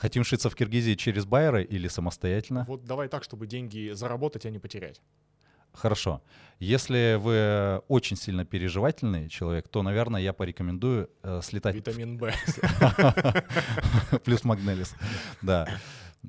Хотим шиться в Киргизии через байеры или самостоятельно? Вот давай так, чтобы деньги заработать, а не потерять. Хорошо. Если вы очень сильно переживательный человек, то, наверное, я порекомендую э, слетать в Витамин Б. плюс Магнелис. Да.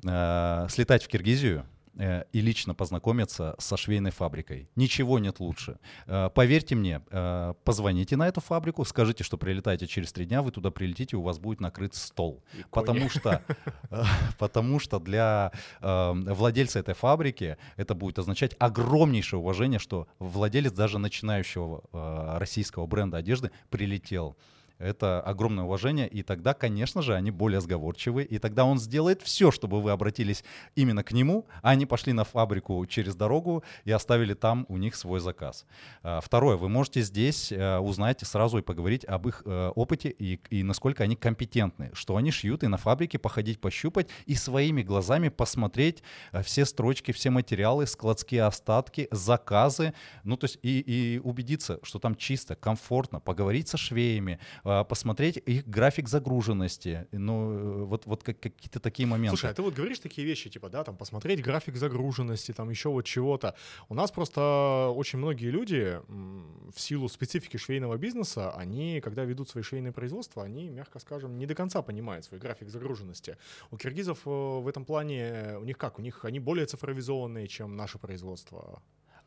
Э, Слетать в Киргизию и лично познакомиться со швейной фабрикой. Ничего нет лучше. Э, Поверьте мне, э, позвоните на эту фабрику, скажите, что прилетаете через три дня, вы туда прилетите, у вас будет накрыт стол. И кони. Потому что, э, потому что для э, владельца этой фабрики это будет означать огромнейшее уважение, что владелец даже начинающего э, российского бренда одежды прилетел. Это огромное уважение, и тогда, конечно же, они более сговорчивы, и тогда он сделает все, чтобы вы обратились именно к нему, а они пошли на фабрику через дорогу и оставили там у них свой заказ. А, Второе, вы можете здесь э, узнать сразу и поговорить об их э, опыте и, и насколько они компетентны, что они шьют, и на фабрике походить, пощупать, и своими глазами посмотреть э, все строчки, все материалы, складские остатки, заказы, ну то есть и, и убедиться, что там чисто, комфортно, поговорить со швеями, посмотреть их график загруженности, ну э, вот, вот как- какие-то такие моменты. Слушай, а ты вот говоришь такие вещи, типа, да, там, посмотреть график загруженности, там, еще вот чего-то. У нас просто очень многие люди в силу специфики швейного бизнеса, они, когда ведут свои швейные производства, они, мягко скажем, не до конца понимают свой график загруженности. У киргизов э, в этом плане, э, у них как? У них они более цифровизованные, чем наше производство.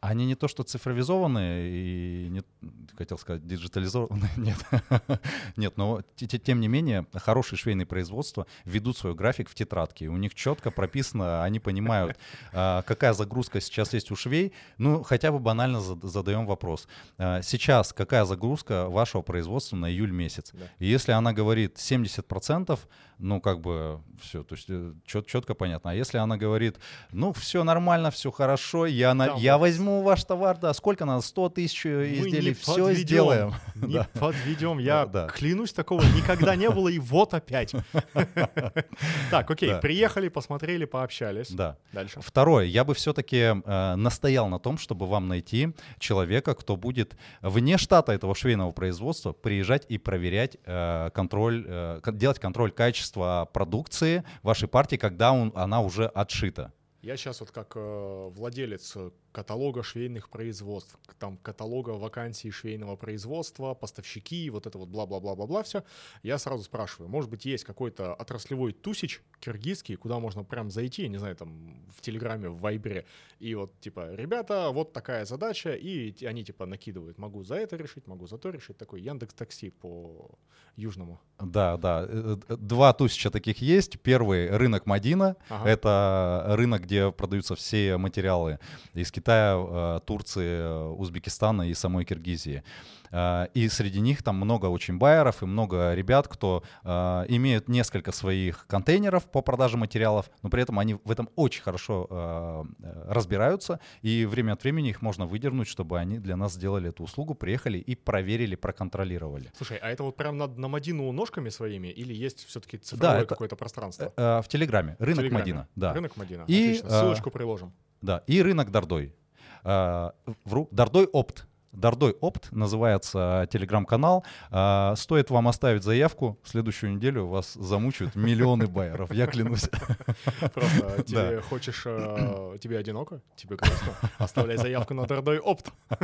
Они не то что цифровизованные и не, хотел сказать диджитализованные, нет, нет, но те- те- тем не менее хорошие швейные производства ведут свой график в тетрадке, у них четко прописано, они понимают, а, какая загрузка сейчас есть у швей, ну хотя бы банально зад- задаем вопрос, а, сейчас какая загрузка вашего производства на июль месяц? Да. И если она говорит 70%, ну как бы все, то есть четко понятно. А если она говорит, ну все нормально, все хорошо, я, на, Да, я вот. возьму ваш товар, да, сколько надо, 100 тысяч Мы изделий, все подведем, сделаем. Не Да. подведем. Я Да. клянусь, такого никогда не было, и вот опять. Так, окей, Да. приехали, посмотрели, пообщались. Да. Дальше. Второе, я бы все-таки настоял на том, чтобы вам найти человека, кто будет вне штата этого швейного производства приезжать и проверять э, контроль, э, делать контроль качества продукции вашей партии, когда он, она уже отшита. Я сейчас вот как э, владелец э, каталога швейных производств, там каталога вакансий швейного производства, поставщики, вот это вот бла-бла-бла-бла-бла все, я сразу спрашиваю, может быть, есть какой-то отраслевой тусич киргизский, куда можно прям зайти, не знаю, там в Телеграме, в Вайбере, и вот типа, ребята, вот такая задача, и они типа накидывают, могу за это решить, могу за то решить, такой Яндекс Такси по южному. Да, да, э, э, два тысяча таких есть. Первый рынок Мадина, ага. это рынок, где продаются все материалы из Китая, э, Турции, Узбекистана и самой Киргизии. А, и среди них там много очень байеров и много ребят, кто имеют несколько своих контейнеров по продаже материалов, но при этом они в этом очень хорошо разбираются, и время от времени их можно выдернуть, чтобы они для нас сделали эту услугу, приехали и проверили, проконтролировали. Слушай, а это вот прям на, на Мадину ножками своими или есть все-таки цифровое да, какое-то пространство? Э, в Телеграме. Рынок Телеграме. Мадина. Да. Рынок Мадина. И, Отлично. Ссылочку приложим. Да, и рынок Дордой. Вру, Дордой Опт Дордой Опт называется телеграм-канал. А, стоит вам оставить заявку, в следующую неделю вас замучают миллионы байеров, я клянусь. Просто тебе хочешь, э, тебе одиноко, тебе грустно, оставляй заявку на Дордой Опт.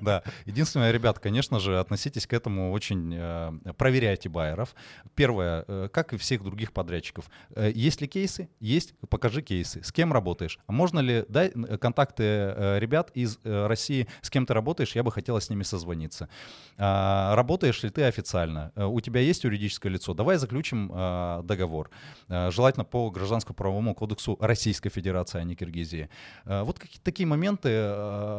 Да, единственное, ребят, конечно же, относитесь к этому очень, э, проверяйте байеров. Первое, э, как и всех других подрядчиков, есть ли кейсы? Есть, покажи кейсы. С кем работаешь? А можно ли, дай контакты ребят из России, с кем ты работаешь, я бы хотела с ними созвониться. А, работаешь ли ты официально? Э, у тебя есть юридическое лицо? Давай заключим а, договор. А, желательно по гражданскому правовому кодексу Российской Федерации, а не Киргизии. Вот какие такие моменты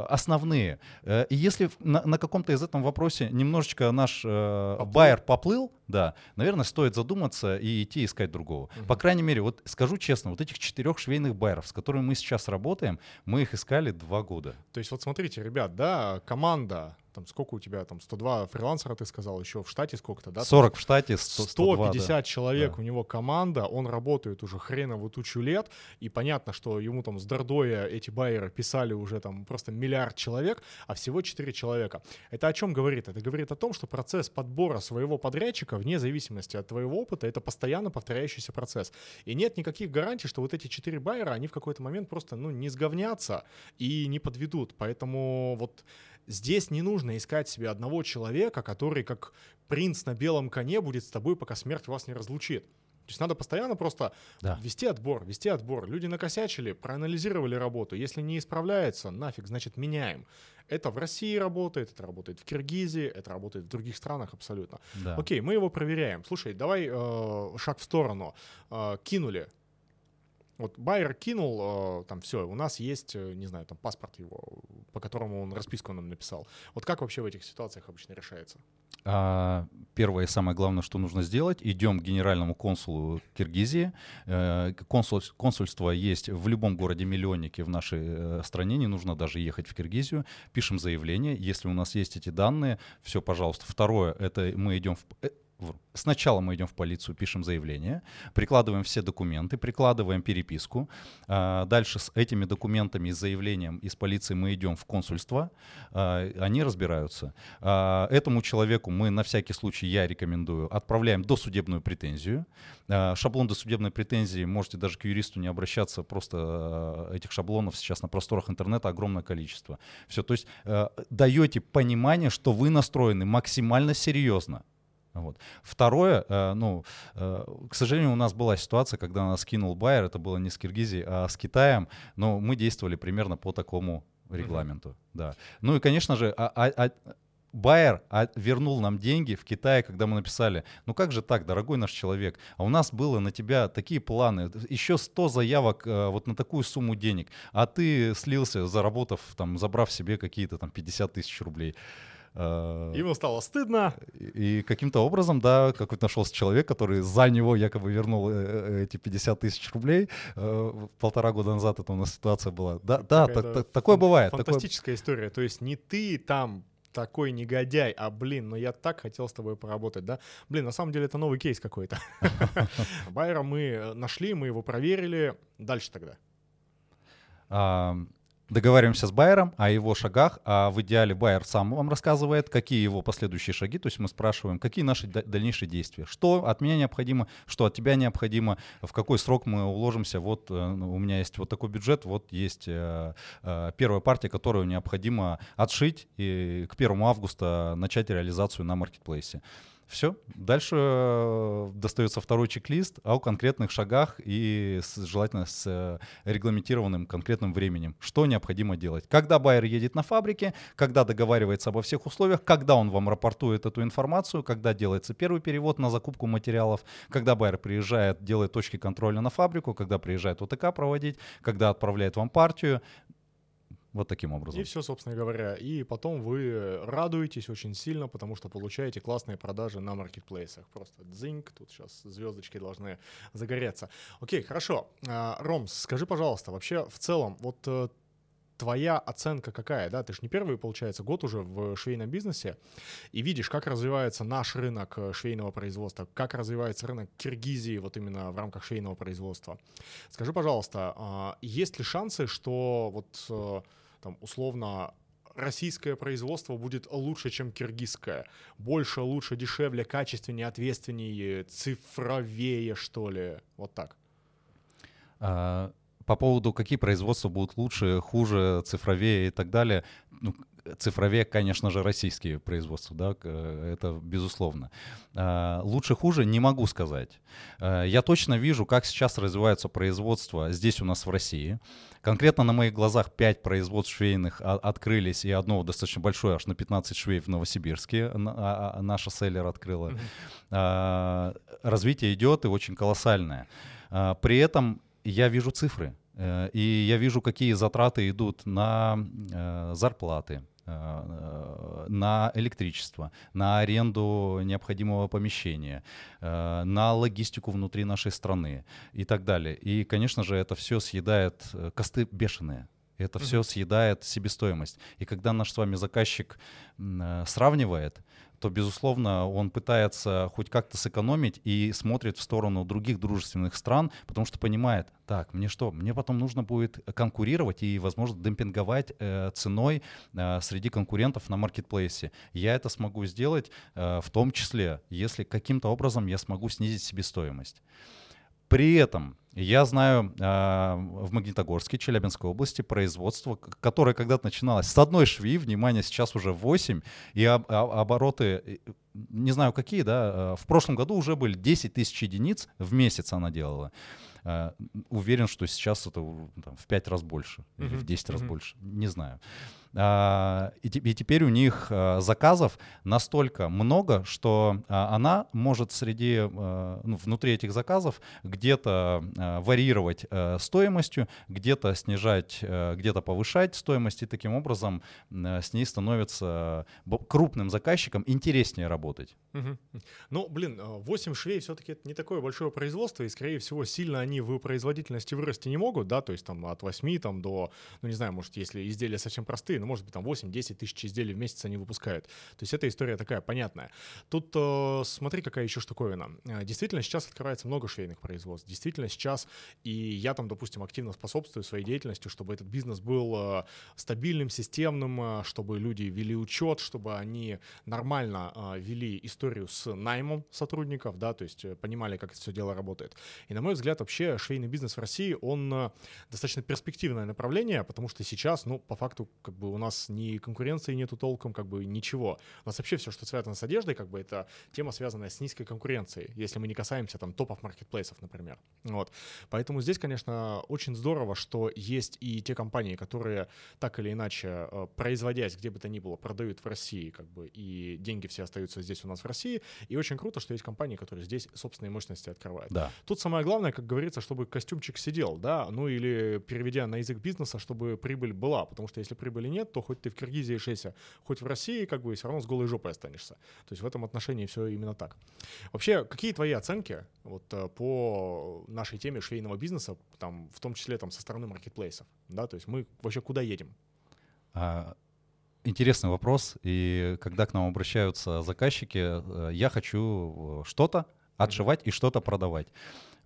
основные. Э, и если на, на каком-то из этом вопросе немножечко наш э, байер поплыл, да, наверное, стоит задуматься и идти искать другого. Угу. По крайней мере, вот скажу честно, вот этих четырех швейных байеров, с которыми мы сейчас работаем, мы их искали два года. То есть вот смотрите, ребят, да, команда там сколько у тебя, там 102 фрилансера, ты сказал, еще в штате сколько-то, да? 40 в штате, 100, 150 102, да. человек, да. у него команда, он работает уже хреново тучу лет, и понятно, что ему там с Дордоя эти байеры писали уже там просто миллиард человек, а всего 4 человека. Это о чем говорит? Это говорит о том, что процесс подбора своего подрядчика, вне зависимости от твоего опыта, это постоянно повторяющийся процесс. И нет никаких гарантий, что вот эти 4 байера, они в какой-то момент просто, ну, не сговнятся и не подведут. Поэтому вот Здесь не нужно искать себе одного человека, который как принц на белом коне будет с тобой, пока смерть вас не разлучит. То есть надо постоянно просто да. вести отбор, вести отбор. Люди накосячили, проанализировали работу. Если не исправляется, нафиг, значит, меняем. Это в России работает, это работает в Киргизии, это работает в других странах абсолютно. Да. Окей, мы его проверяем. Слушай, давай э, шаг в сторону. Э, кинули вот Байер кинул, э, там все, у нас есть, э, не знаю, там паспорт его, по которому он расписку нам написал. Вот как вообще в этих ситуациях обычно решается? А, первое и самое главное, что нужно сделать, идем к генеральному консулу Киргизии. Э, консуль, консульство есть в любом городе-миллионнике в нашей стране, не нужно даже ехать в Киргизию. Пишем заявление, если у нас есть эти данные, все, пожалуйста. Второе, это мы идем в Сначала мы идем в полицию, пишем заявление, прикладываем все документы, прикладываем переписку. А, дальше с этими документами и заявлением из полиции мы идем в консульство, а, они разбираются. А, этому человеку мы на всякий случай, я рекомендую, отправляем досудебную претензию. Шаблон досудебной претензии, можете даже к юристу не обращаться, просто этих шаблонов сейчас на просторах интернета огромное количество. Все, то есть даете понимание, что вы настроены максимально серьезно вот. Второе, э, ну, э, к сожалению, у нас была ситуация, когда нас кинул Байер, это было не с Киргизией, а с Китаем, но мы действовали примерно по такому регламенту, mm-hmm. да. Ну и, конечно же, а, а, а, Байер а, вернул нам деньги в Китае, когда мы написали, ну как же так, дорогой наш человек, а у нас было на тебя такие планы, еще 100 заявок э, вот на такую сумму денег, а ты слился, заработав, там, забрав себе какие-то там 50 тысяч рублей. Э, Ему стало стыдно. И каким-то образом, да, какой-то нашелся человек, который за него якобы вернул э, э, эти 50 тысяч рублей. Полтора года назад это у нас ситуация была. Да, да, так, такое бывает. Фантастическая такое... история. То есть не ты там такой негодяй, а блин, ну я так хотел с тобой поработать, да? Блин, на самом деле это новый кейс какой-то. Байера мы нашли, мы его проверили. Дальше тогда. Договариваемся с байером о его шагах, а в идеале байер сам вам рассказывает, какие его последующие шаги, то есть мы спрашиваем, какие наши дальнейшие действия, что от меня необходимо, что от тебя необходимо, в какой срок мы уложимся, вот э, ну, у меня есть вот такой бюджет, вот есть э, э, первая партия, которую необходимо отшить и к 1 августа начать реализацию на маркетплейсе. Все. Дальше э, достается второй чек-лист о конкретных шагах и с, желательно с э, регламентированным конкретным временем. Что необходимо делать? Когда байер едет на фабрике, когда договаривается обо всех условиях, когда он вам рапортует эту информацию, когда делается первый перевод на закупку материалов, когда байер приезжает, делает точки контроля на фабрику, когда приезжает ОТК проводить, когда отправляет вам партию. Вот таким образом. И все, собственно говоря. И потом вы радуетесь очень сильно, потому что получаете классные продажи на маркетплейсах. Просто дзиньк, тут сейчас звездочки должны загореться. Окей, хорошо. А, Ромс, скажи, пожалуйста, вообще в целом, вот э, твоя оценка какая, да? Ты же не первый, получается, год уже в швейном бизнесе, и видишь, как развивается наш рынок э, швейного производства, как развивается рынок Киргизии вот именно в рамках швейного производства. Скажи, пожалуйста, а, есть ли шансы, что вот э, там, условно, российское производство будет лучше, чем киргизское. Больше, лучше, дешевле, качественнее, ответственнее, цифровее, что ли. Вот так. А, по поводу, какие производства будут лучше, хуже, цифровее и так далее. Ну, цифровее, конечно же, российские производства, да, это безусловно. А, лучше, хуже не могу сказать. А, я точно вижу, как сейчас развивается производство здесь у нас в России. Конкретно на моих глазах 5 производств швейных открылись, и одно достаточно большое, аж на 15 швей в Новосибирске а, наша селлер открыла. Развитие идет и очень колоссальное. При этом я вижу цифры. Э, и я вижу, какие затраты идут на э, зарплаты, э, на электричество, на аренду необходимого помещения, на логистику внутри нашей страны и так далее. И, конечно же, это все съедает косты бешеные. Это все съедает себестоимость. И когда наш с вами заказчик сравнивает, то, безусловно, он пытается хоть как-то сэкономить и смотрит в сторону других дружественных стран, потому что понимает, так, мне что, мне потом нужно будет конкурировать и, возможно, демпинговать э, ценой э, среди конкурентов на маркетплейсе. Я это смогу сделать э, в том числе, если каким-то образом я смогу снизить себестоимость. При этом я знаю э, в Магнитогорске, Челябинской области производство, которое когда-то начиналось с одной шви, внимание, сейчас уже 8, и об, обороты, не знаю какие, да, в прошлом году уже были 10 тысяч единиц в месяц она делала. Э, уверен, что сейчас это там, в 5 раз больше mm-hmm. или в 10 mm-hmm. раз больше, не знаю. И, и теперь у них а, заказов настолько много, что а, она может среди, ну, внутри этих заказов где-то варьировать стоимостью, где-то снижать, где-то повышать стоимость, и таким образом с ней становится крупным заказчиком интереснее работать. Угу. Ну, блин, 8 швей все-таки это не такое большое производство, и, скорее всего, сильно они в производительности вырасти не могут, да, то есть там от 8 там, до, ну, не знаю, может, если изделия совсем простые, ну, может быть, там 8-10 тысяч изделий в месяц они выпускают. То есть эта история такая понятная. Тут э, смотри, какая еще штуковина. Э, действительно, сейчас открывается много швейных производств. Действительно, сейчас, и я там, допустим, активно способствую своей деятельности, чтобы этот бизнес был э, стабильным, системным, э, чтобы люди вели учет, чтобы они нормально э, вели историю с наймом сотрудников, да, то есть э, понимали, как это все дело работает. И, на мой взгляд, вообще швейный бизнес в России, он э, достаточно перспективное направление, потому что сейчас, ну, по факту, как бы у нас ни конкуренции нету толком, как бы ничего. У нас вообще все, что связано с одеждой, как бы это тема, связанная с низкой конкуренцией, если мы не касаемся там топов маркетплейсов, например. Вот. Поэтому здесь, конечно, очень здорово, что есть и те компании, которые так или иначе, э, производясь где бы то ни было, продают в России, как бы, и деньги все остаются здесь у нас в России. И очень круто, что есть компании, которые здесь собственные мощности открывают. Да. Тут самое главное, как говорится, чтобы костюмчик сидел, да, ну или переведя на язык бизнеса, чтобы прибыль была, потому что если прибыли нет, то хоть ты в Киргизии шейся, хоть в России, как бы все равно с голой жопой останешься. То есть в этом отношении все именно так. Вообще, какие твои оценки вот э, по нашей теме швейного бизнеса, там, в том числе там со стороны маркетплейсов, да, то есть мы вообще куда едем? А, интересный вопрос, и когда к нам обращаются заказчики, э, я хочу э, что-то отшивать и что-то продавать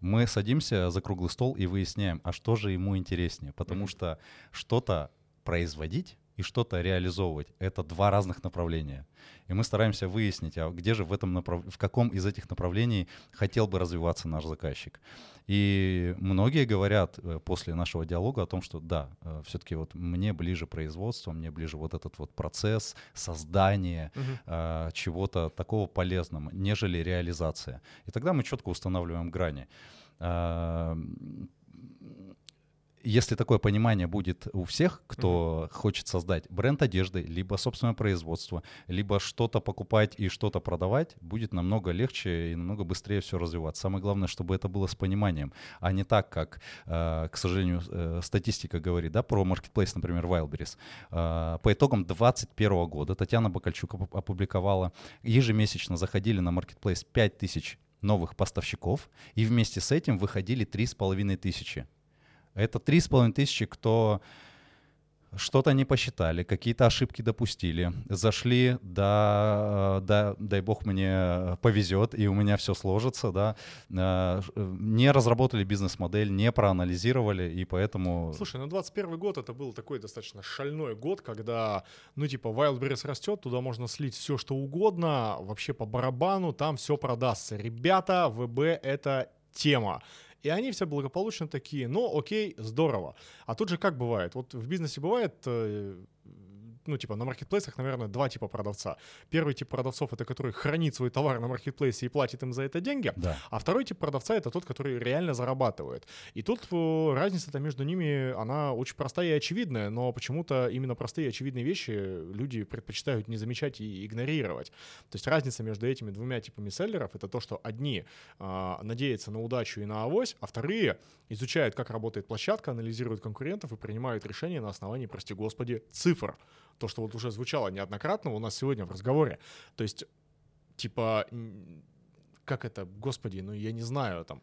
мы садимся за круглый стол и выясняем, а что же ему интереснее, потому что что-то производить и что-то реализовывать. Это два разных направления. И мы стараемся выяснить, а где же в, этом направ... в каком из этих направлений хотел бы развиваться наш заказчик. И многие говорят э, после нашего диалога о том, что да, э, все-таки вот мне ближе производство, мне ближе вот этот вот процесс создания uh-huh. чего-то такого полезного, нежели реализация. И тогда мы четко устанавливаем грани если такое понимание будет у всех, кто mm-hmm. хочет создать бренд одежды, либо собственное производство, либо что-то покупать и что-то продавать, будет намного легче и намного быстрее все развиваться. Самое главное, чтобы это было с пониманием, а не так, как, э, к сожалению, э, статистика говорит, да, про маркетплейс, например, Wildberries. Э, по итогам 2021 года Татьяна Бакальчук опубликовала, ежемесячно заходили на маркетплейс 5000 новых поставщиков, и вместе с этим выходили 3500 тысячи это три с половиной тысячи, кто что-то не посчитали, какие-то ошибки допустили, зашли, да, да, дай бог мне повезет, и у меня все сложится, да, э, не разработали бизнес-модель, не проанализировали, и поэтому... Слушай, ну 21 год это был такой достаточно шальной год, когда, ну типа, Wildberries растет, туда можно слить все, что угодно, вообще по барабану, там все продастся. Ребята, ВБ — это тема. И они все благополучно такие, ну окей, здорово. А тут же как бывает? Вот в бизнесе бывает э, ну, типа, на маркетплейсах, наверное, два типа продавца. Первый тип продавцов — это который хранит свой товар на маркетплейсе и платит им за это деньги, да. а второй тип продавца — это тот, который реально зарабатывает. И тут э, разница-то между ними, она очень простая и очевидная, но почему-то именно простые и очевидные вещи люди предпочитают не замечать и игнорировать. То есть разница между этими двумя типами селлеров — это то, что одни э, надеются на удачу и на авось, а вторые изучают, как работает площадка, анализируют конкурентов и принимают решения на основании, прости господи, цифр то, что вот уже звучало неоднократно у нас сегодня в разговоре. То есть, типа, как это, господи, ну я не знаю, там,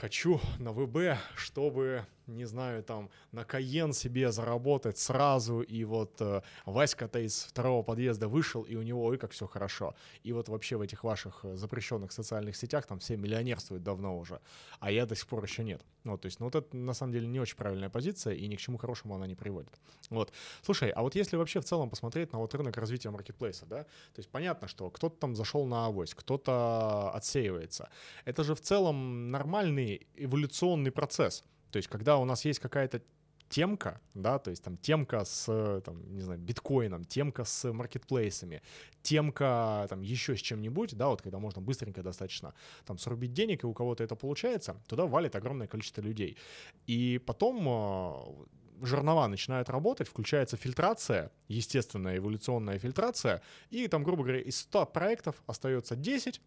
хочу на ВБ, чтобы не знаю, там, на Каен себе заработать сразу, и вот э, Васька-то из второго подъезда вышел, и у него, ой, как все хорошо. И вот вообще в этих ваших э, запрещенных социальных сетях там все миллионерствуют давно уже, а я до сих пор еще нет. Вот, то есть, ну вот это на самом деле не очень правильная позиция, и ни к чему хорошему она не приводит. Вот. Слушай, а вот если вообще в целом посмотреть на вот рынок развития маркетплейса, да, то есть понятно, что кто-то там зашел на авось, кто-то отсеивается. Это же в целом нормальный эволюционный процесс. То есть, когда у нас есть какая-то темка, да, то есть там темка с, там, не знаю, биткоином, темка с маркетплейсами, темка там еще с чем-нибудь, да, вот когда можно быстренько достаточно там срубить денег, и у кого-то это получается, туда валит огромное количество людей. И потом э, жернова начинают работать, включается фильтрация, естественная эволюционная фильтрация, и там, грубо говоря, из 100 проектов остается 10,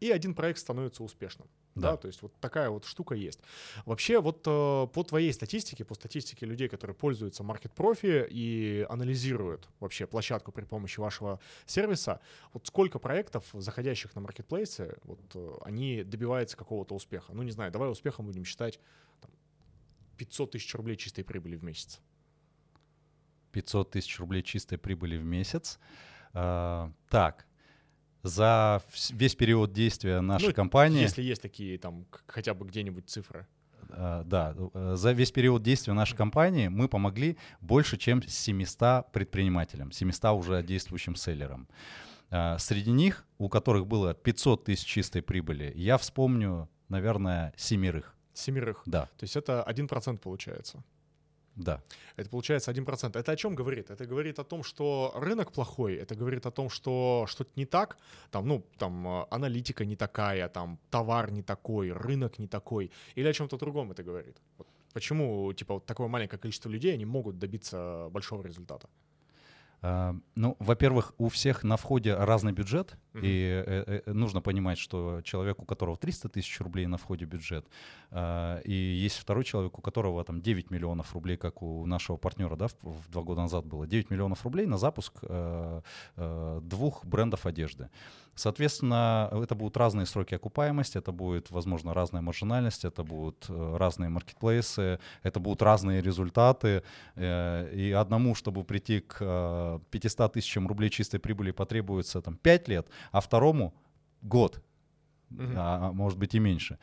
и один проект становится успешным. Да. да, то есть вот такая вот штука есть. Вообще вот э, по твоей статистике, по статистике людей, которые пользуются Market Profi и анализируют вообще площадку при помощи вашего сервиса, вот сколько проектов, заходящих на маркетплейсы, вот э, они добиваются какого-то успеха? Ну не знаю, давай успехом будем считать там, 500 тысяч рублей чистой прибыли в месяц. 500 тысяч рублей чистой прибыли в месяц. А, так, за весь период действия нашей ну, компании. Если есть такие там хотя бы где-нибудь цифры. Uh, да, э, за весь период действия нашей компании мы помогли больше, чем 700 предпринимателям, 700 уже действующим селлерам. Uh, среди них, у которых было 500 тысяч чистой прибыли, я вспомню, наверное, семерых. Семерых? Да. То есть это 1% получается? Да. Это получается 1%. Это о чем говорит? Это говорит о том, что рынок плохой, это говорит о том, что что-то не так, там, ну, там, э, аналитика не такая, там, товар не такой, рынок не такой, или о чем-то другом это говорит? Почему, типа, вот такое маленькое количество людей, они могут добиться большого результата? А, ну, во-первых, у всех на входе разный бюджет, mm-hmm. и э, э, нужно понимать, что человек, у которого 300 тысяч рублей на входе бюджет, э, и есть второй человек, у которого там 9 миллионов рублей, как у нашего партнера, да, в, два года назад было, 9 миллионов рублей на запуск э, э, двух брендов одежды. Соответственно, это будут разные сроки окупаемости, это будет, возможно, разная маржинальность, это будут э, разные маркетплейсы, это будут разные результаты. Э, и одному, чтобы прийти к 500 э, тысячам рублей чистой прибыли, потребуется там 5 лет, а второму год, угу. а может быть и меньше.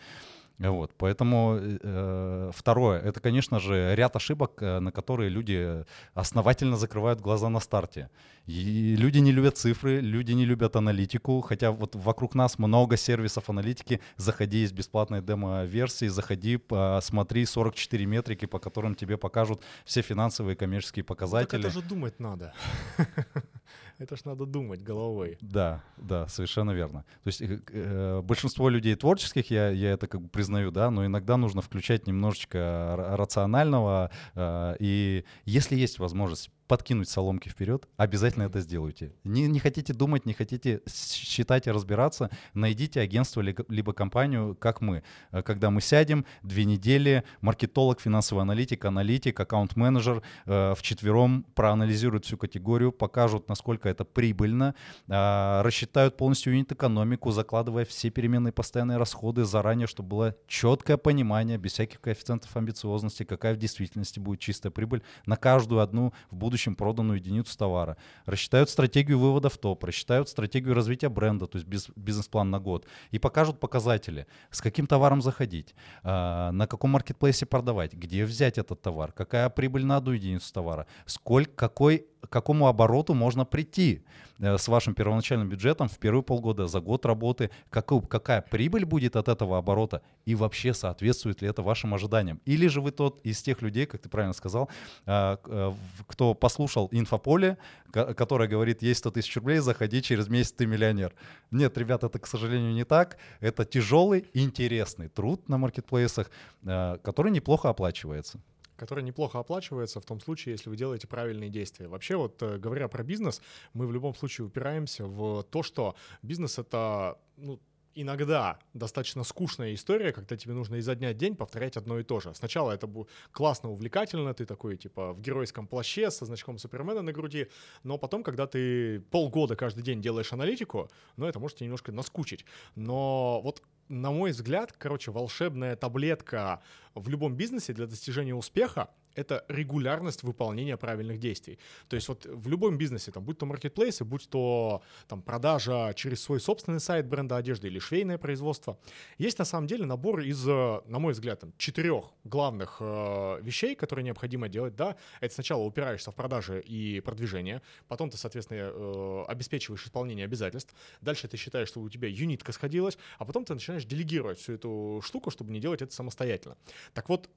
Вот, поэтому э, второе, это, конечно же, ряд ошибок, э, на которые люди основательно закрывают глаза на старте. И люди не любят цифры, люди не любят аналитику, хотя вот вокруг нас много сервисов аналитики. Заходи из бесплатной демо-версии, заходи, смотри 44 метрики, по которым тебе покажут все финансовые и коммерческие показатели. Ну, так это же думать надо. Это ж надо думать головой. Да, да, совершенно верно. То есть э, э, большинство людей творческих, я, я это как бы признаю, да, но иногда нужно включать немножечко рационального. Э, и если есть возможность подкинуть соломки вперед, обязательно это сделайте. Не, не хотите думать, не хотите считать и разбираться, найдите агентство либо компанию, как мы. Э, когда мы сядем, две недели, маркетолог, финансовый аналитик, аналитик, аккаунт-менеджер э, вчетвером проанализируют всю категорию, покажут, насколько это прибыльно, э, рассчитают полностью юнит-экономику, закладывая все переменные постоянные расходы заранее, чтобы было четкое понимание, без всяких коэффициентов амбициозности, какая в действительности будет чистая прибыль на каждую одну в будущем будущем проданную единицу товара, рассчитают стратегию вывода в топ, рассчитают стратегию развития бренда, то есть бизнес-план на год, и покажут показатели, с каким товаром заходить, а, на каком маркетплейсе продавать, где взять этот товар, какая прибыль на одну единицу товара, сколько, какой к какому обороту можно прийти с вашим первоначальным бюджетом в первые полгода, за год работы, какую, какая прибыль будет от этого оборота и вообще соответствует ли это вашим ожиданиям. Или же вы тот из тех людей, как ты правильно сказал, э, э, кто послушал инфополе, которое говорит, есть 100 тысяч рублей, заходи, через месяц ты миллионер. Нет, ребят, это, к сожалению, не так. Это тяжелый, интересный труд на маркетплейсах, который неплохо оплачивается который неплохо оплачивается в том случае, если вы делаете правильные действия. Вообще, вот э, говоря про бизнес, мы в любом случае упираемся в то, что бизнес — это ну, иногда достаточно скучная история, когда тебе нужно изо дня в день повторять одно и то же. Сначала это будет классно, увлекательно, ты такой, типа, в геройском плаще со значком Супермена на груди, но потом, когда ты полгода каждый день делаешь аналитику, ну, это может тебе немножко наскучить. Но вот на мой взгляд, короче, волшебная таблетка в любом бизнесе для достижения успеха это регулярность выполнения правильных действий. То есть вот в любом бизнесе, там, будь то маркетплейсы, будь то там, продажа через свой собственный сайт бренда одежды или швейное производство, есть на самом деле набор из, э, на мой взгляд, там, четырех главных э, вещей, которые необходимо делать. Да? Это сначала упираешься в продажи и продвижение, потом ты, соответственно, э, обеспечиваешь исполнение обязательств, дальше ты считаешь, что у тебя юнитка сходилась, а потом ты начинаешь делегировать всю эту штуку, чтобы не делать это самостоятельно. Так вот,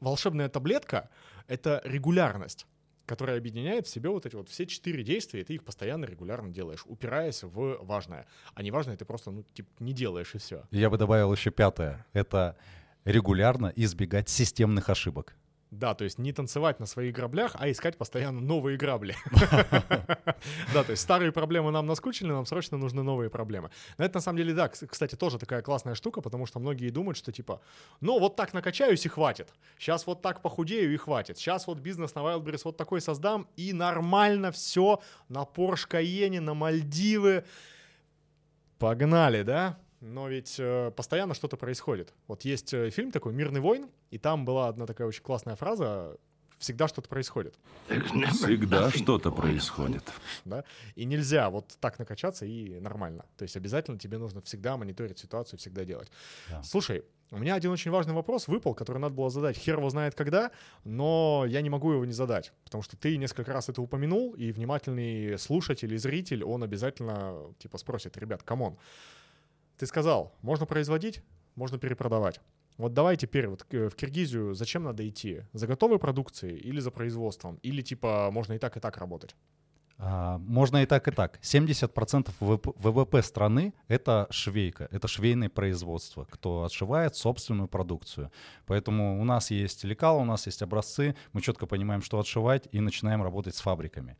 волшебная таблетка — это регулярность которая объединяет в себе вот эти вот все четыре действия, и ты их постоянно регулярно делаешь, упираясь в важное. А неважное ты просто, ну, типа, не делаешь, и все. Я бы добавил еще пятое. Это регулярно избегать системных ошибок. Да, то есть не танцевать на своих граблях, а искать постоянно новые грабли. Да, то есть старые проблемы нам наскучили, нам срочно нужны новые проблемы. Но это на самом деле, да, кстати, тоже такая классная штука, потому что многие думают, что типа, ну вот так накачаюсь и хватит. Сейчас вот так похудею и хватит. Сейчас вот бизнес на Wildberries вот такой создам и нормально все на Porsche Cayenne, на Мальдивы. Погнали, да? Но ведь э, постоянно что-то происходит. Вот есть э, фильм такой «Мирный войн», и там была одна такая очень классная фраза всегда что-то происходит. Всегда что-то происходит. Да? И нельзя вот так накачаться и нормально. То есть обязательно тебе нужно всегда мониторить ситуацию, всегда делать. Да. Слушай, у меня один очень важный вопрос выпал, который надо было задать. Хер его знает когда, но я не могу его не задать, потому что ты несколько раз это упомянул, и внимательный слушатель и зритель, он обязательно типа спросит, ребят, come on, ты сказал, можно производить, можно перепродавать. Вот давай теперь вот в Киргизию зачем надо идти? За готовой продукцией или за производством? Или типа можно и так, и так работать? А, можно и так, и так. 70% ВВП страны — это швейка, это швейное производство, кто отшивает собственную продукцию. Поэтому у нас есть лекала, у нас есть образцы, мы четко понимаем, что отшивать, и начинаем работать с фабриками.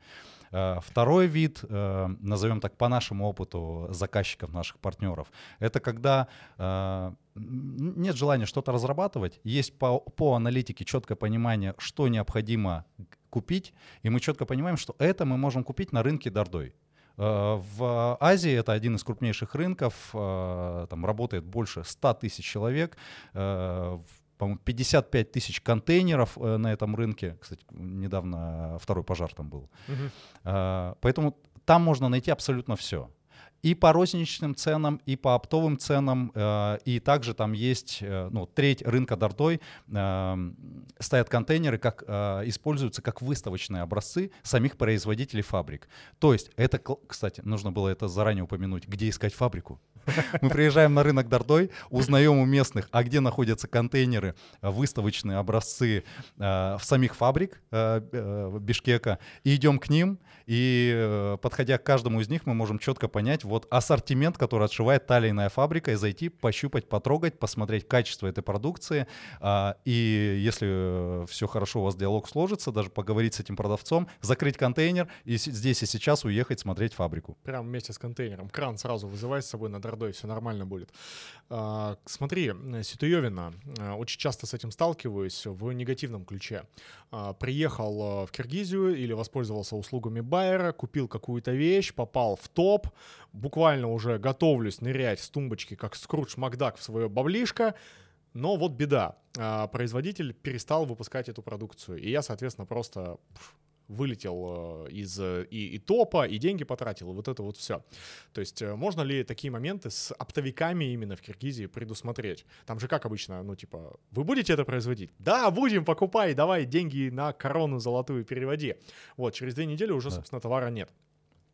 Э, второй вид, э, назовем так по нашему опыту заказчиков, наших партнеров, это когда э, нет желания что-то разрабатывать, есть по, по аналитике четкое понимание, что необходимо купить, и мы четко понимаем, что это мы можем купить на рынке Дордой. В Азии это один из крупнейших рынков, там работает больше 100 тысяч человек, по-моему, 55 тысяч контейнеров э, на этом рынке. Кстати, недавно второй пожар там был. Угу. Поэтому там можно найти абсолютно все. И по розничным ценам, и по оптовым ценам, э, и также там есть, э, ну, треть рынка Дордой э, стоят контейнеры, как используются как выставочные образцы самих производителей фабрик. То есть это, кстати, нужно было это заранее упомянуть, где искать фабрику. Мы приезжаем на рынок Дордой, узнаем у местных, а где находятся контейнеры, выставочные образцы в самих фабрик Бишкека, и идем к ним, и подходя к каждому из них, мы можем четко понять вот ассортимент, который отшивает та фабрика, и зайти, пощупать, потрогать, посмотреть качество этой продукции, а, и если все хорошо, у вас диалог сложится, даже поговорить с этим продавцом, закрыть контейнер и здесь и сейчас уехать смотреть фабрику. Прям вместе с контейнером. Кран сразу вызывай с собой над Ордой, все нормально будет. А, смотри, э, Ситуевина, э, очень часто с этим сталкиваюсь в негативном ключе. А, приехал э, в Киргизию или воспользовался услугами байера, купил какую-то вещь, попал в топ, буквально уже готовлюсь нырять с тумбочки, как Скрудж Макдак в свое баблишко, но вот беда. А, Производитель перестал выпускать эту продукцию. И я, соответственно, просто вылетел э, из и, и топа, и деньги потратил, и вот это вот все. То есть э, можно ли такие моменты с оптовиками именно в Киргизии предусмотреть? Там же как обычно, ну типа, вы будете это производить? Да, будем, покупай, давай деньги на корону золотую переводи. Вот, через две недели уже, Да. собственно, товара нет.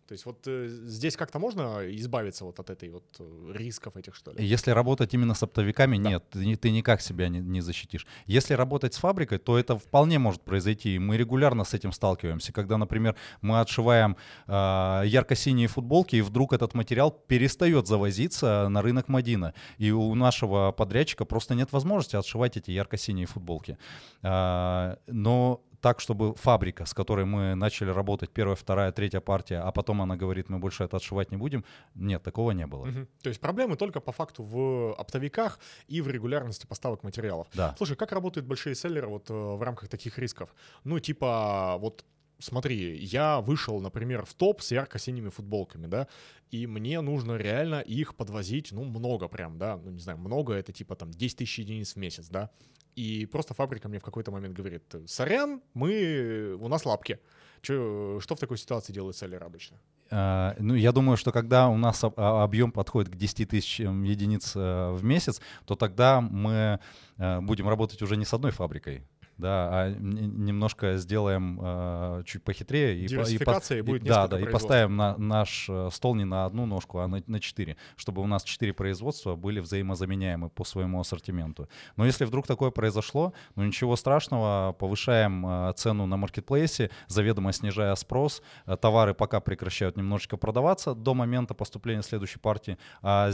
То есть вот э, здесь как-то можно избавиться вот от этой вот э, рисков этих, что ли? Если работать именно с оптовиками, нет, ты, ты никак себя не, не защитишь. Если работать с фабрикой, то это вполне может произойти. И мы регулярно с этим сталкиваемся. Когда, например, мы отшиваем э, ярко-синие футболки, и вдруг этот материал перестает завозиться на рынок Мадина. И у нашего подрядчика просто нет возможности отшивать эти ярко-синие футболки. А, но так, чтобы фабрика, с которой мы начали работать, первая, вторая, третья партия, а потом она говорит, мы больше это отшивать не будем, нет, такого не было. Мгм. То есть проблемы только по факту в оптовиках и в регулярности поставок материалов. Да. Слушай, как работают большие селлеры вот э, в рамках таких рисков? Ну, типа, вот смотри, я вышел, например, в топ с ярко-синими футболками, да, и мне нужно реально их подвозить, ну, много прям, да, ну, не знаю, много, это типа там 10 тысяч единиц в месяц, да, и просто фабрика мне в какой-то момент говорит, сорян, мы, у нас лапки. Чё, что в такой ситуации делают селлеры обычно? А, Ну, я думаю, что когда у нас об- объем подходит к 10 тысячам единиц э, в месяц, то тогда мы э, будем работать уже не с одной фабрикой, да, а немножко сделаем э, чуть похитрее. и и Диверсификация, и и- будет Да, несколько да, и поставим на, наш э, стол не на одну ножку, а на, на четыре, чтобы у нас четыре производства были взаимозаменяемы по своему ассортименту. Но если вдруг такое произошло, ну ничего страшного, повышаем э, цену на маркетплейсе, заведомо снижая спрос, э, товары пока прекращают немножечко продаваться до момента поступления следующей партии, а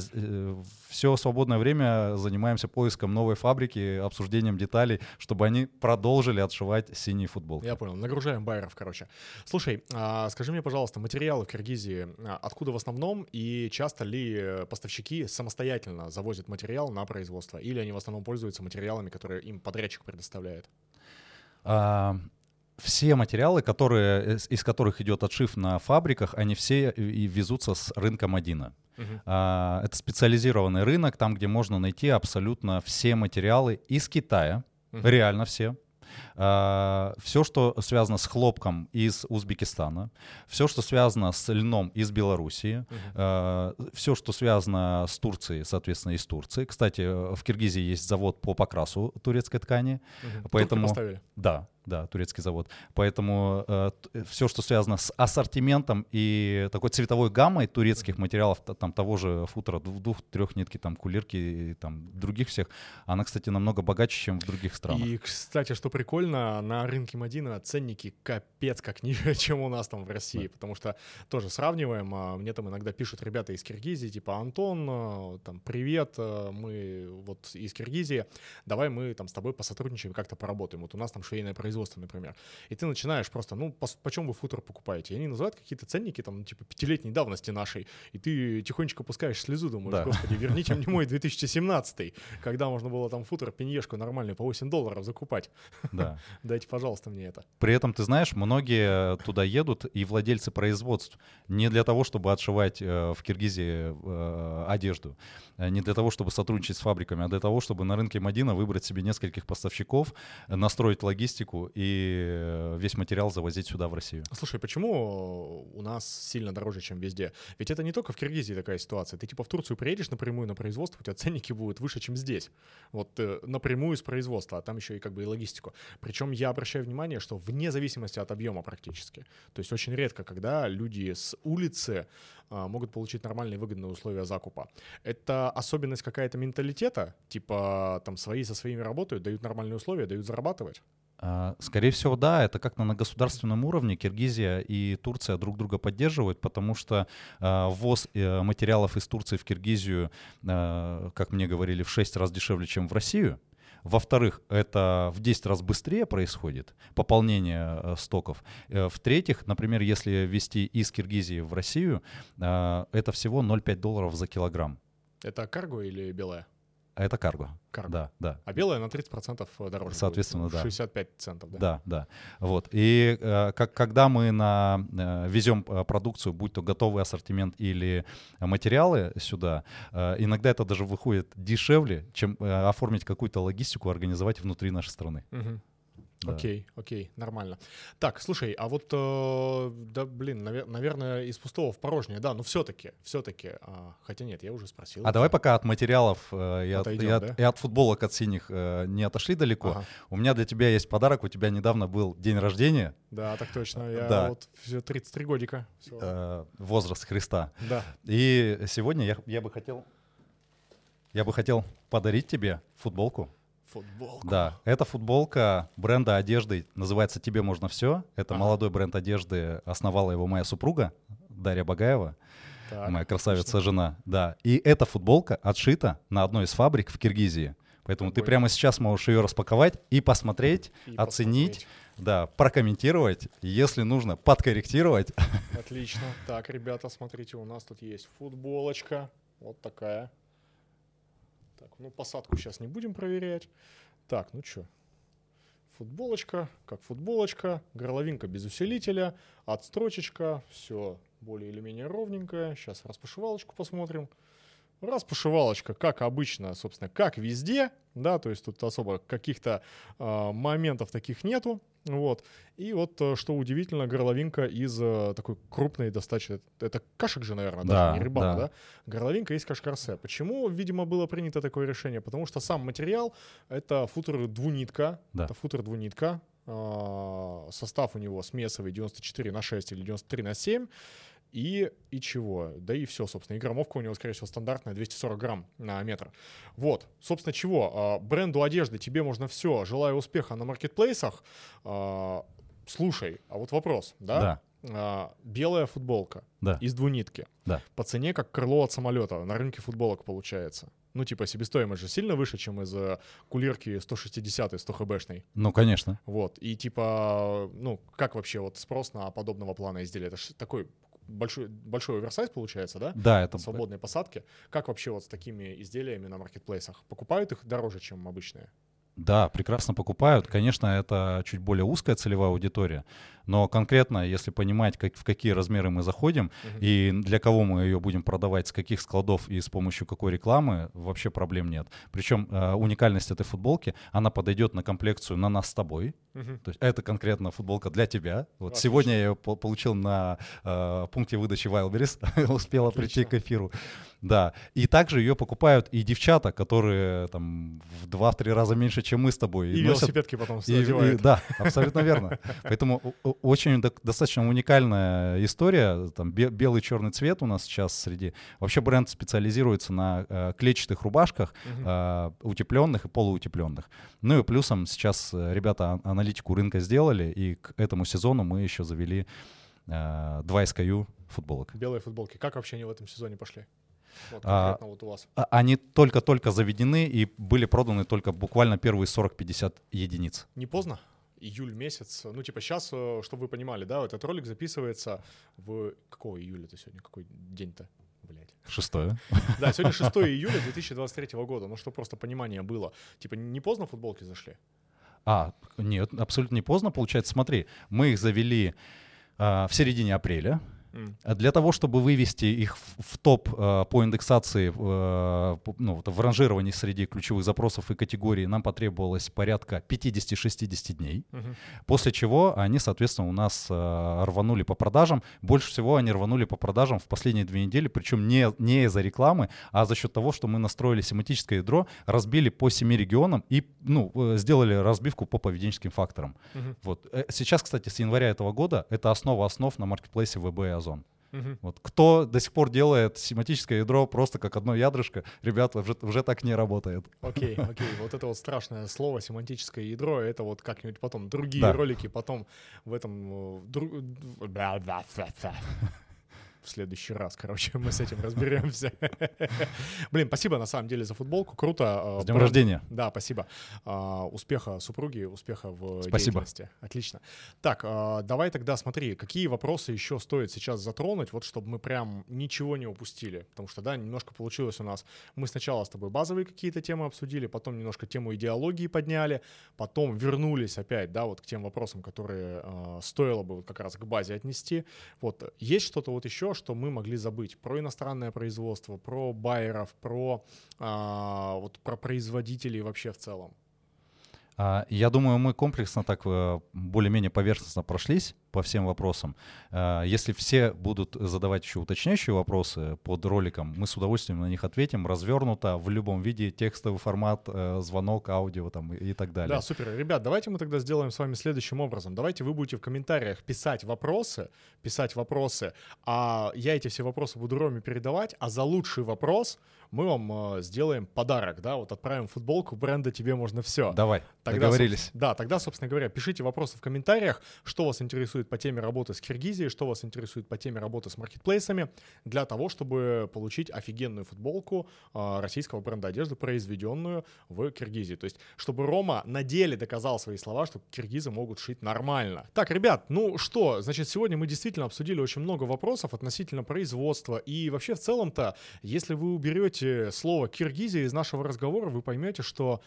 все свободное время занимаемся поиском новой фабрики, обсуждением деталей, чтобы они продолжили отшивать синие футболки. Я понял, нагружаем байеров, короче. Слушай, а, скажи мне, пожалуйста, материалы в Киргизии а, откуда в основном и часто ли э, поставщики самостоятельно завозят материал на производство или они в основном пользуются материалами, которые им подрядчик предоставляет? А, все материалы, которые, из, которых идет отшив на фабриках, они все и везутся с рынка Мадина. А, Это специализированный рынок, там, где можно найти абсолютно все материалы из Китая, Реально все. Все, что связано с хлопком из Узбекистана, все, что связано с льном из Белоруссии, все, что связано с Турцией, соответственно, из Турции. Кстати, э, в Киргизии есть завод по покрасу турецкой ткани, Мгм. поэтому- да, да, турецкий завод. Поэтому все, что связано с ассортиментом и такой цветовой гаммой турецких материалов, там того же футера, двух, двух трех нитки, там кулирки и там других всех, она, кстати, намного богаче, чем в других странах. И, кстати, что прикольно, на рынке Мадина ценники капец как ниже, чем у нас там в России, потому что тоже сравниваем, а, мне там иногда пишут ребята из Киргизии, типа, Антон, а, там, привет, а, мы вот из Киргизии, давай мы там с тобой посотрудничаем, как-то поработаем, вот у нас там швейное производство, например, и ты начинаешь просто, ну, пос- почем вы футер покупаете, и они называют какие-то ценники, там, типа, пятилетней давности нашей, и ты тихонечко пускаешь слезу, думаешь, Да. господи, верните мне мой 2017 когда можно было там футер, пеньешку нормальный по 8 долларов закупать. Да. Дайте, пожалуйста, мне это. При этом, ты знаешь, многие туда едут и владельцы производств не для того, чтобы отшивать э, в Киргизии э, одежду, э, не для того, чтобы сотрудничать с фабриками, а для того, чтобы на рынке Мадина выбрать себе нескольких поставщиков, э, настроить логистику и э, весь материал завозить сюда, в Россию. Слушай, почему у нас сильно дороже, чем везде? Ведь это не только в Киргизии такая ситуация. Ты типа в Турцию приедешь напрямую на производство, у тебя ценники будут выше, чем здесь. Вот э, напрямую с производства, а там еще и как бы и логистику. Причем я обращаю внимание, что вне зависимости от объема практически. То есть очень редко, когда люди с улицы а, могут получить нормальные выгодные условия закупа. Это особенность какая-то менталитета, типа там свои со своими работают, дают нормальные условия, дают зарабатывать. А, скорее всего, да, это как-то на государственном уровне Киргизия и Турция друг друга поддерживают, потому что э, ввоз э, материалов из Турции в Киргизию, как мне говорили, в 6 раз дешевле, чем в Россию. Во-вторых, это в 10 раз быстрее происходит пополнение э, стоков. Э, в-третьих, например, если ввести из Киргизии в Россию, э, это всего 0,5 долларов за килограмм. Это карго или белая? А это карго. Карго. Да, да. А белая на 30% дороже. Соответственно, будет. да. 65 центов, да? Да, да. Вот. И э, как, когда мы на, э, везем э, продукцию, будь то готовый ассортимент или материалы сюда, э, иногда это даже выходит дешевле, чем э, оформить какую-то логистику, организовать внутри нашей страны. Мгм. Да. Окей, окей, нормально. Так, слушай, а вот, э, да, блин, навер- наверное, из пустого в порожнее, да, но все-таки, все-таки, хотя нет, я уже спросил. А давай пока от материалов э, и, от, Отойдем, и от- да? и от футболок от синих э, не отошли далеко. Ага. У меня для тебя есть подарок. У тебя недавно был день рождения, Да, так точно, я Да. вот все 33 годика. э, возраст Христа. Да, И сегодня я, я бы хотел, я бы хотел подарить тебе футболку. Футболку. Да, это футболка бренда одежды, называется «Тебе можно все». Это Ага. молодой бренд одежды, основала его моя супруга Дарья Багаева, Так, моя красавица отлично. жена. Да, и эта футболка отшита на одной из фабрик в Киргизии. Поэтому ты Огонь. прямо сейчас можешь ее распаковать и посмотреть, И оценить, посмотреть. да, прокомментировать, если нужно, подкорректировать. Отлично. Так, ребята, смотрите, у нас тут есть футболочка. Вот такая. Так, ну посадку сейчас не будем проверять. Так, ну что? Футболочка, как футболочка, горловинка без усилителя, отстрочечка, все более или менее ровненькое. Сейчас распашивалочку посмотрим. Распашивалочка, как обычно, собственно, как везде, да, то есть тут особо каких-то а, моментов таких нету, вот. И вот, э, что удивительно, горловинка из э, такой крупной достаточно, это кашек же, наверное, Да, даже не рыбана, да. да? Горловинка из кашкарсе. Почему, видимо, было принято такое решение? Потому что сам материал — это футер двунитка, Да. это футер двунитка, а, состав у него смесовый 94 на 6 или 93 на 7, и, и чего? Да и все, собственно. И граммовка у него, скорее всего, стандартная, 240 грамм на метр. Вот, собственно, чего? А, Бренду одежды тебе можно все. Желаю успеха на маркетплейсах. А, Слушай, а вот вопрос, да? Да. А, Белая футболка Да. из двунитки. Да. По цене как крыло от самолета на рынке футболок получается. Ну, типа, себестоимость же сильно выше, чем из кулирки 160 100 хбшной. Ну, конечно. Вот. И типа, ну, как вообще вот спрос на подобного плана изделия? Это же такой большой, большой оверсайз получается, да? Да, это Свободные посадки. Как вообще вот с такими изделиями на маркетплейсах? Покупают их дороже, чем обычные? Да, прекрасно покупают. Конечно, это чуть более узкая целевая аудитория, но конкретно, если понимать, как, в какие размеры мы заходим Мгм. и для кого мы ее будем продавать, с каких складов и с помощью какой рекламы, вообще проблем нет. Причем э, уникальность этой футболки, она подойдет на комплекцию на нас с тобой. Мгм. То есть это конкретно футболка для тебя. Вот Отлично. сегодня я ее по- получил на э, пункте выдачи Wildberries, успела прийти Отлично. к эфиру. Да. И также ее покупают и девчата, которые там в 2-3 раза меньше, чем мы с тобой. И носят- велосипедки потом и- и- да, абсолютно верно. Поэтому очень достаточно уникальная история. Там бе- белый черный цвет у нас сейчас среди. Вообще бренд специализируется на э, клетчатых рубашках, э, утепленных и полуутепленных. Ну и плюсом сейчас э, ребята а- аналитику рынка сделали, и к этому сезону мы еще завели э, два SKU футболок. Белые футболки. Как вообще они в этом сезоне пошли? Вот А, вот у вас. А- Они только-только заведены и были проданы только буквально первые 40-50 единиц. Не поздно? Июль месяц. Ну, типа, сейчас, чтобы вы понимали, да, этот ролик записывается в... Какого июля-то сегодня? Какой день-то? Блять. Шестое. Да, сегодня 6 июля 2023 года. Ну, чтобы просто понимание было. Типа, не поздно футболки зашли? А, нет, абсолютно не поздно. Получается, смотри, мы их завели а, в середине апреля. Mm. Для того, чтобы вывести их в, в топ э, по индексации, э, ну, в ранжировании среди ключевых запросов и категорий, нам потребовалось порядка 50-60 дней. Mm-hmm. После чего они, соответственно, у нас э, рванули по продажам. Больше всего они рванули по продажам в последние две недели, причем не, не из-за рекламы, а за счет того, что мы настроили семантическое ядро, разбили по семи регионам и ну, сделали разбивку по поведенческим факторам. Mm-hmm. Вот. Сейчас, кстати, с января этого года это основа основ на маркетплейсе ВБ Озон. Угу. Вот кто до сих пор делает семантическое ядро просто как одно ядрышко, ребята, уже, уже так не работает. Окей, окей. Вот это вот страшное слово семантическое ядро, это вот как-нибудь потом другие да. ролики потом в этом... Э, в следующий раз, короче, мы с этим разберемся. Блин, спасибо на самом деле за футболку, круто. С днем рождения. Да, спасибо. А, успеха супруги, успеха в деятельности. Отлично. Так, а, давай тогда смотри, какие вопросы еще стоит сейчас затронуть, вот чтобы мы прям ничего не упустили, потому что, да, немножко получилось у нас. Мы сначала с тобой базовые какие-то темы обсудили, потом немножко тему идеологии подняли, потом вернулись опять, да, вот к тем вопросам, которые э, стоило бы вот как раз к базе отнести. Вот есть что-то вот еще, что мы могли забыть про иностранное производство, про байеров, про, а, вот, про производителей вообще в целом? А, я думаю, мы комплексно так э, более-менее поверхностно прошлись по всем вопросам. А, если все будут задавать еще уточняющие вопросы под роликом, мы с удовольствием на них ответим, развернуто, в любом виде, текстовый формат, э, звонок, аудио там и так далее. Да, супер. Ребят, давайте мы тогда сделаем с вами следующим образом. Давайте вы будете в комментариях писать вопросы, писать вопросы, а я эти все вопросы буду Роме передавать, а за лучший вопрос мы вам э, сделаем подарок, да, вот отправим футболку бренда «Тебе можно все». Давай, тогда, договорились. Да, тогда, собственно говоря, пишите вопросы в комментариях, что вас интересует по теме работы с Киргизией, что вас интересует по теме работы с маркетплейсами, для того, чтобы получить офигенную футболку э, российского бренда одежды, произведенную в Киргизии. То есть, чтобы Рома на деле доказал свои слова, что киргизы могут шить нормально. Так, ребят, ну что, значит, сегодня мы действительно обсудили очень много вопросов относительно производства. И вообще, в целом-то, если вы уберете слово Киргизия из нашего разговора, вы поймете, что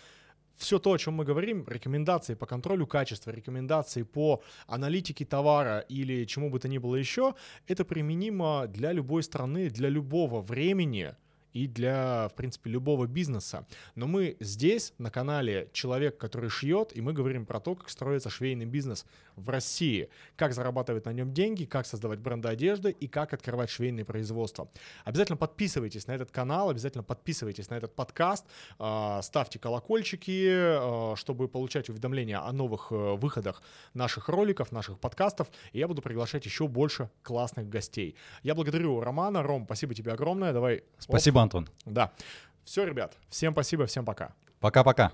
все то, о чем мы говорим, рекомендации по контролю качества, рекомендации по аналитике товара или чему бы то ни было еще, это применимо для любой страны, для любого времени, и для, в принципе, любого бизнеса. Но мы здесь, на канале «Человек, который шьет», и мы говорим про то, как строится швейный бизнес в России, как зарабатывать на нем деньги, как создавать бренды одежды и как открывать швейные производства. Обязательно подписывайтесь на этот канал, обязательно подписывайтесь на этот подкаст, а, ставьте колокольчики, а, чтобы получать уведомления о новых э, выходах наших роликов, наших подкастов, и я буду приглашать еще больше классных гостей. Я благодарю Романа. Ром, спасибо тебе огромное. Давай. Спасибо, Антон. Да. Все, ребят, всем спасибо, всем пока. Пока-пока.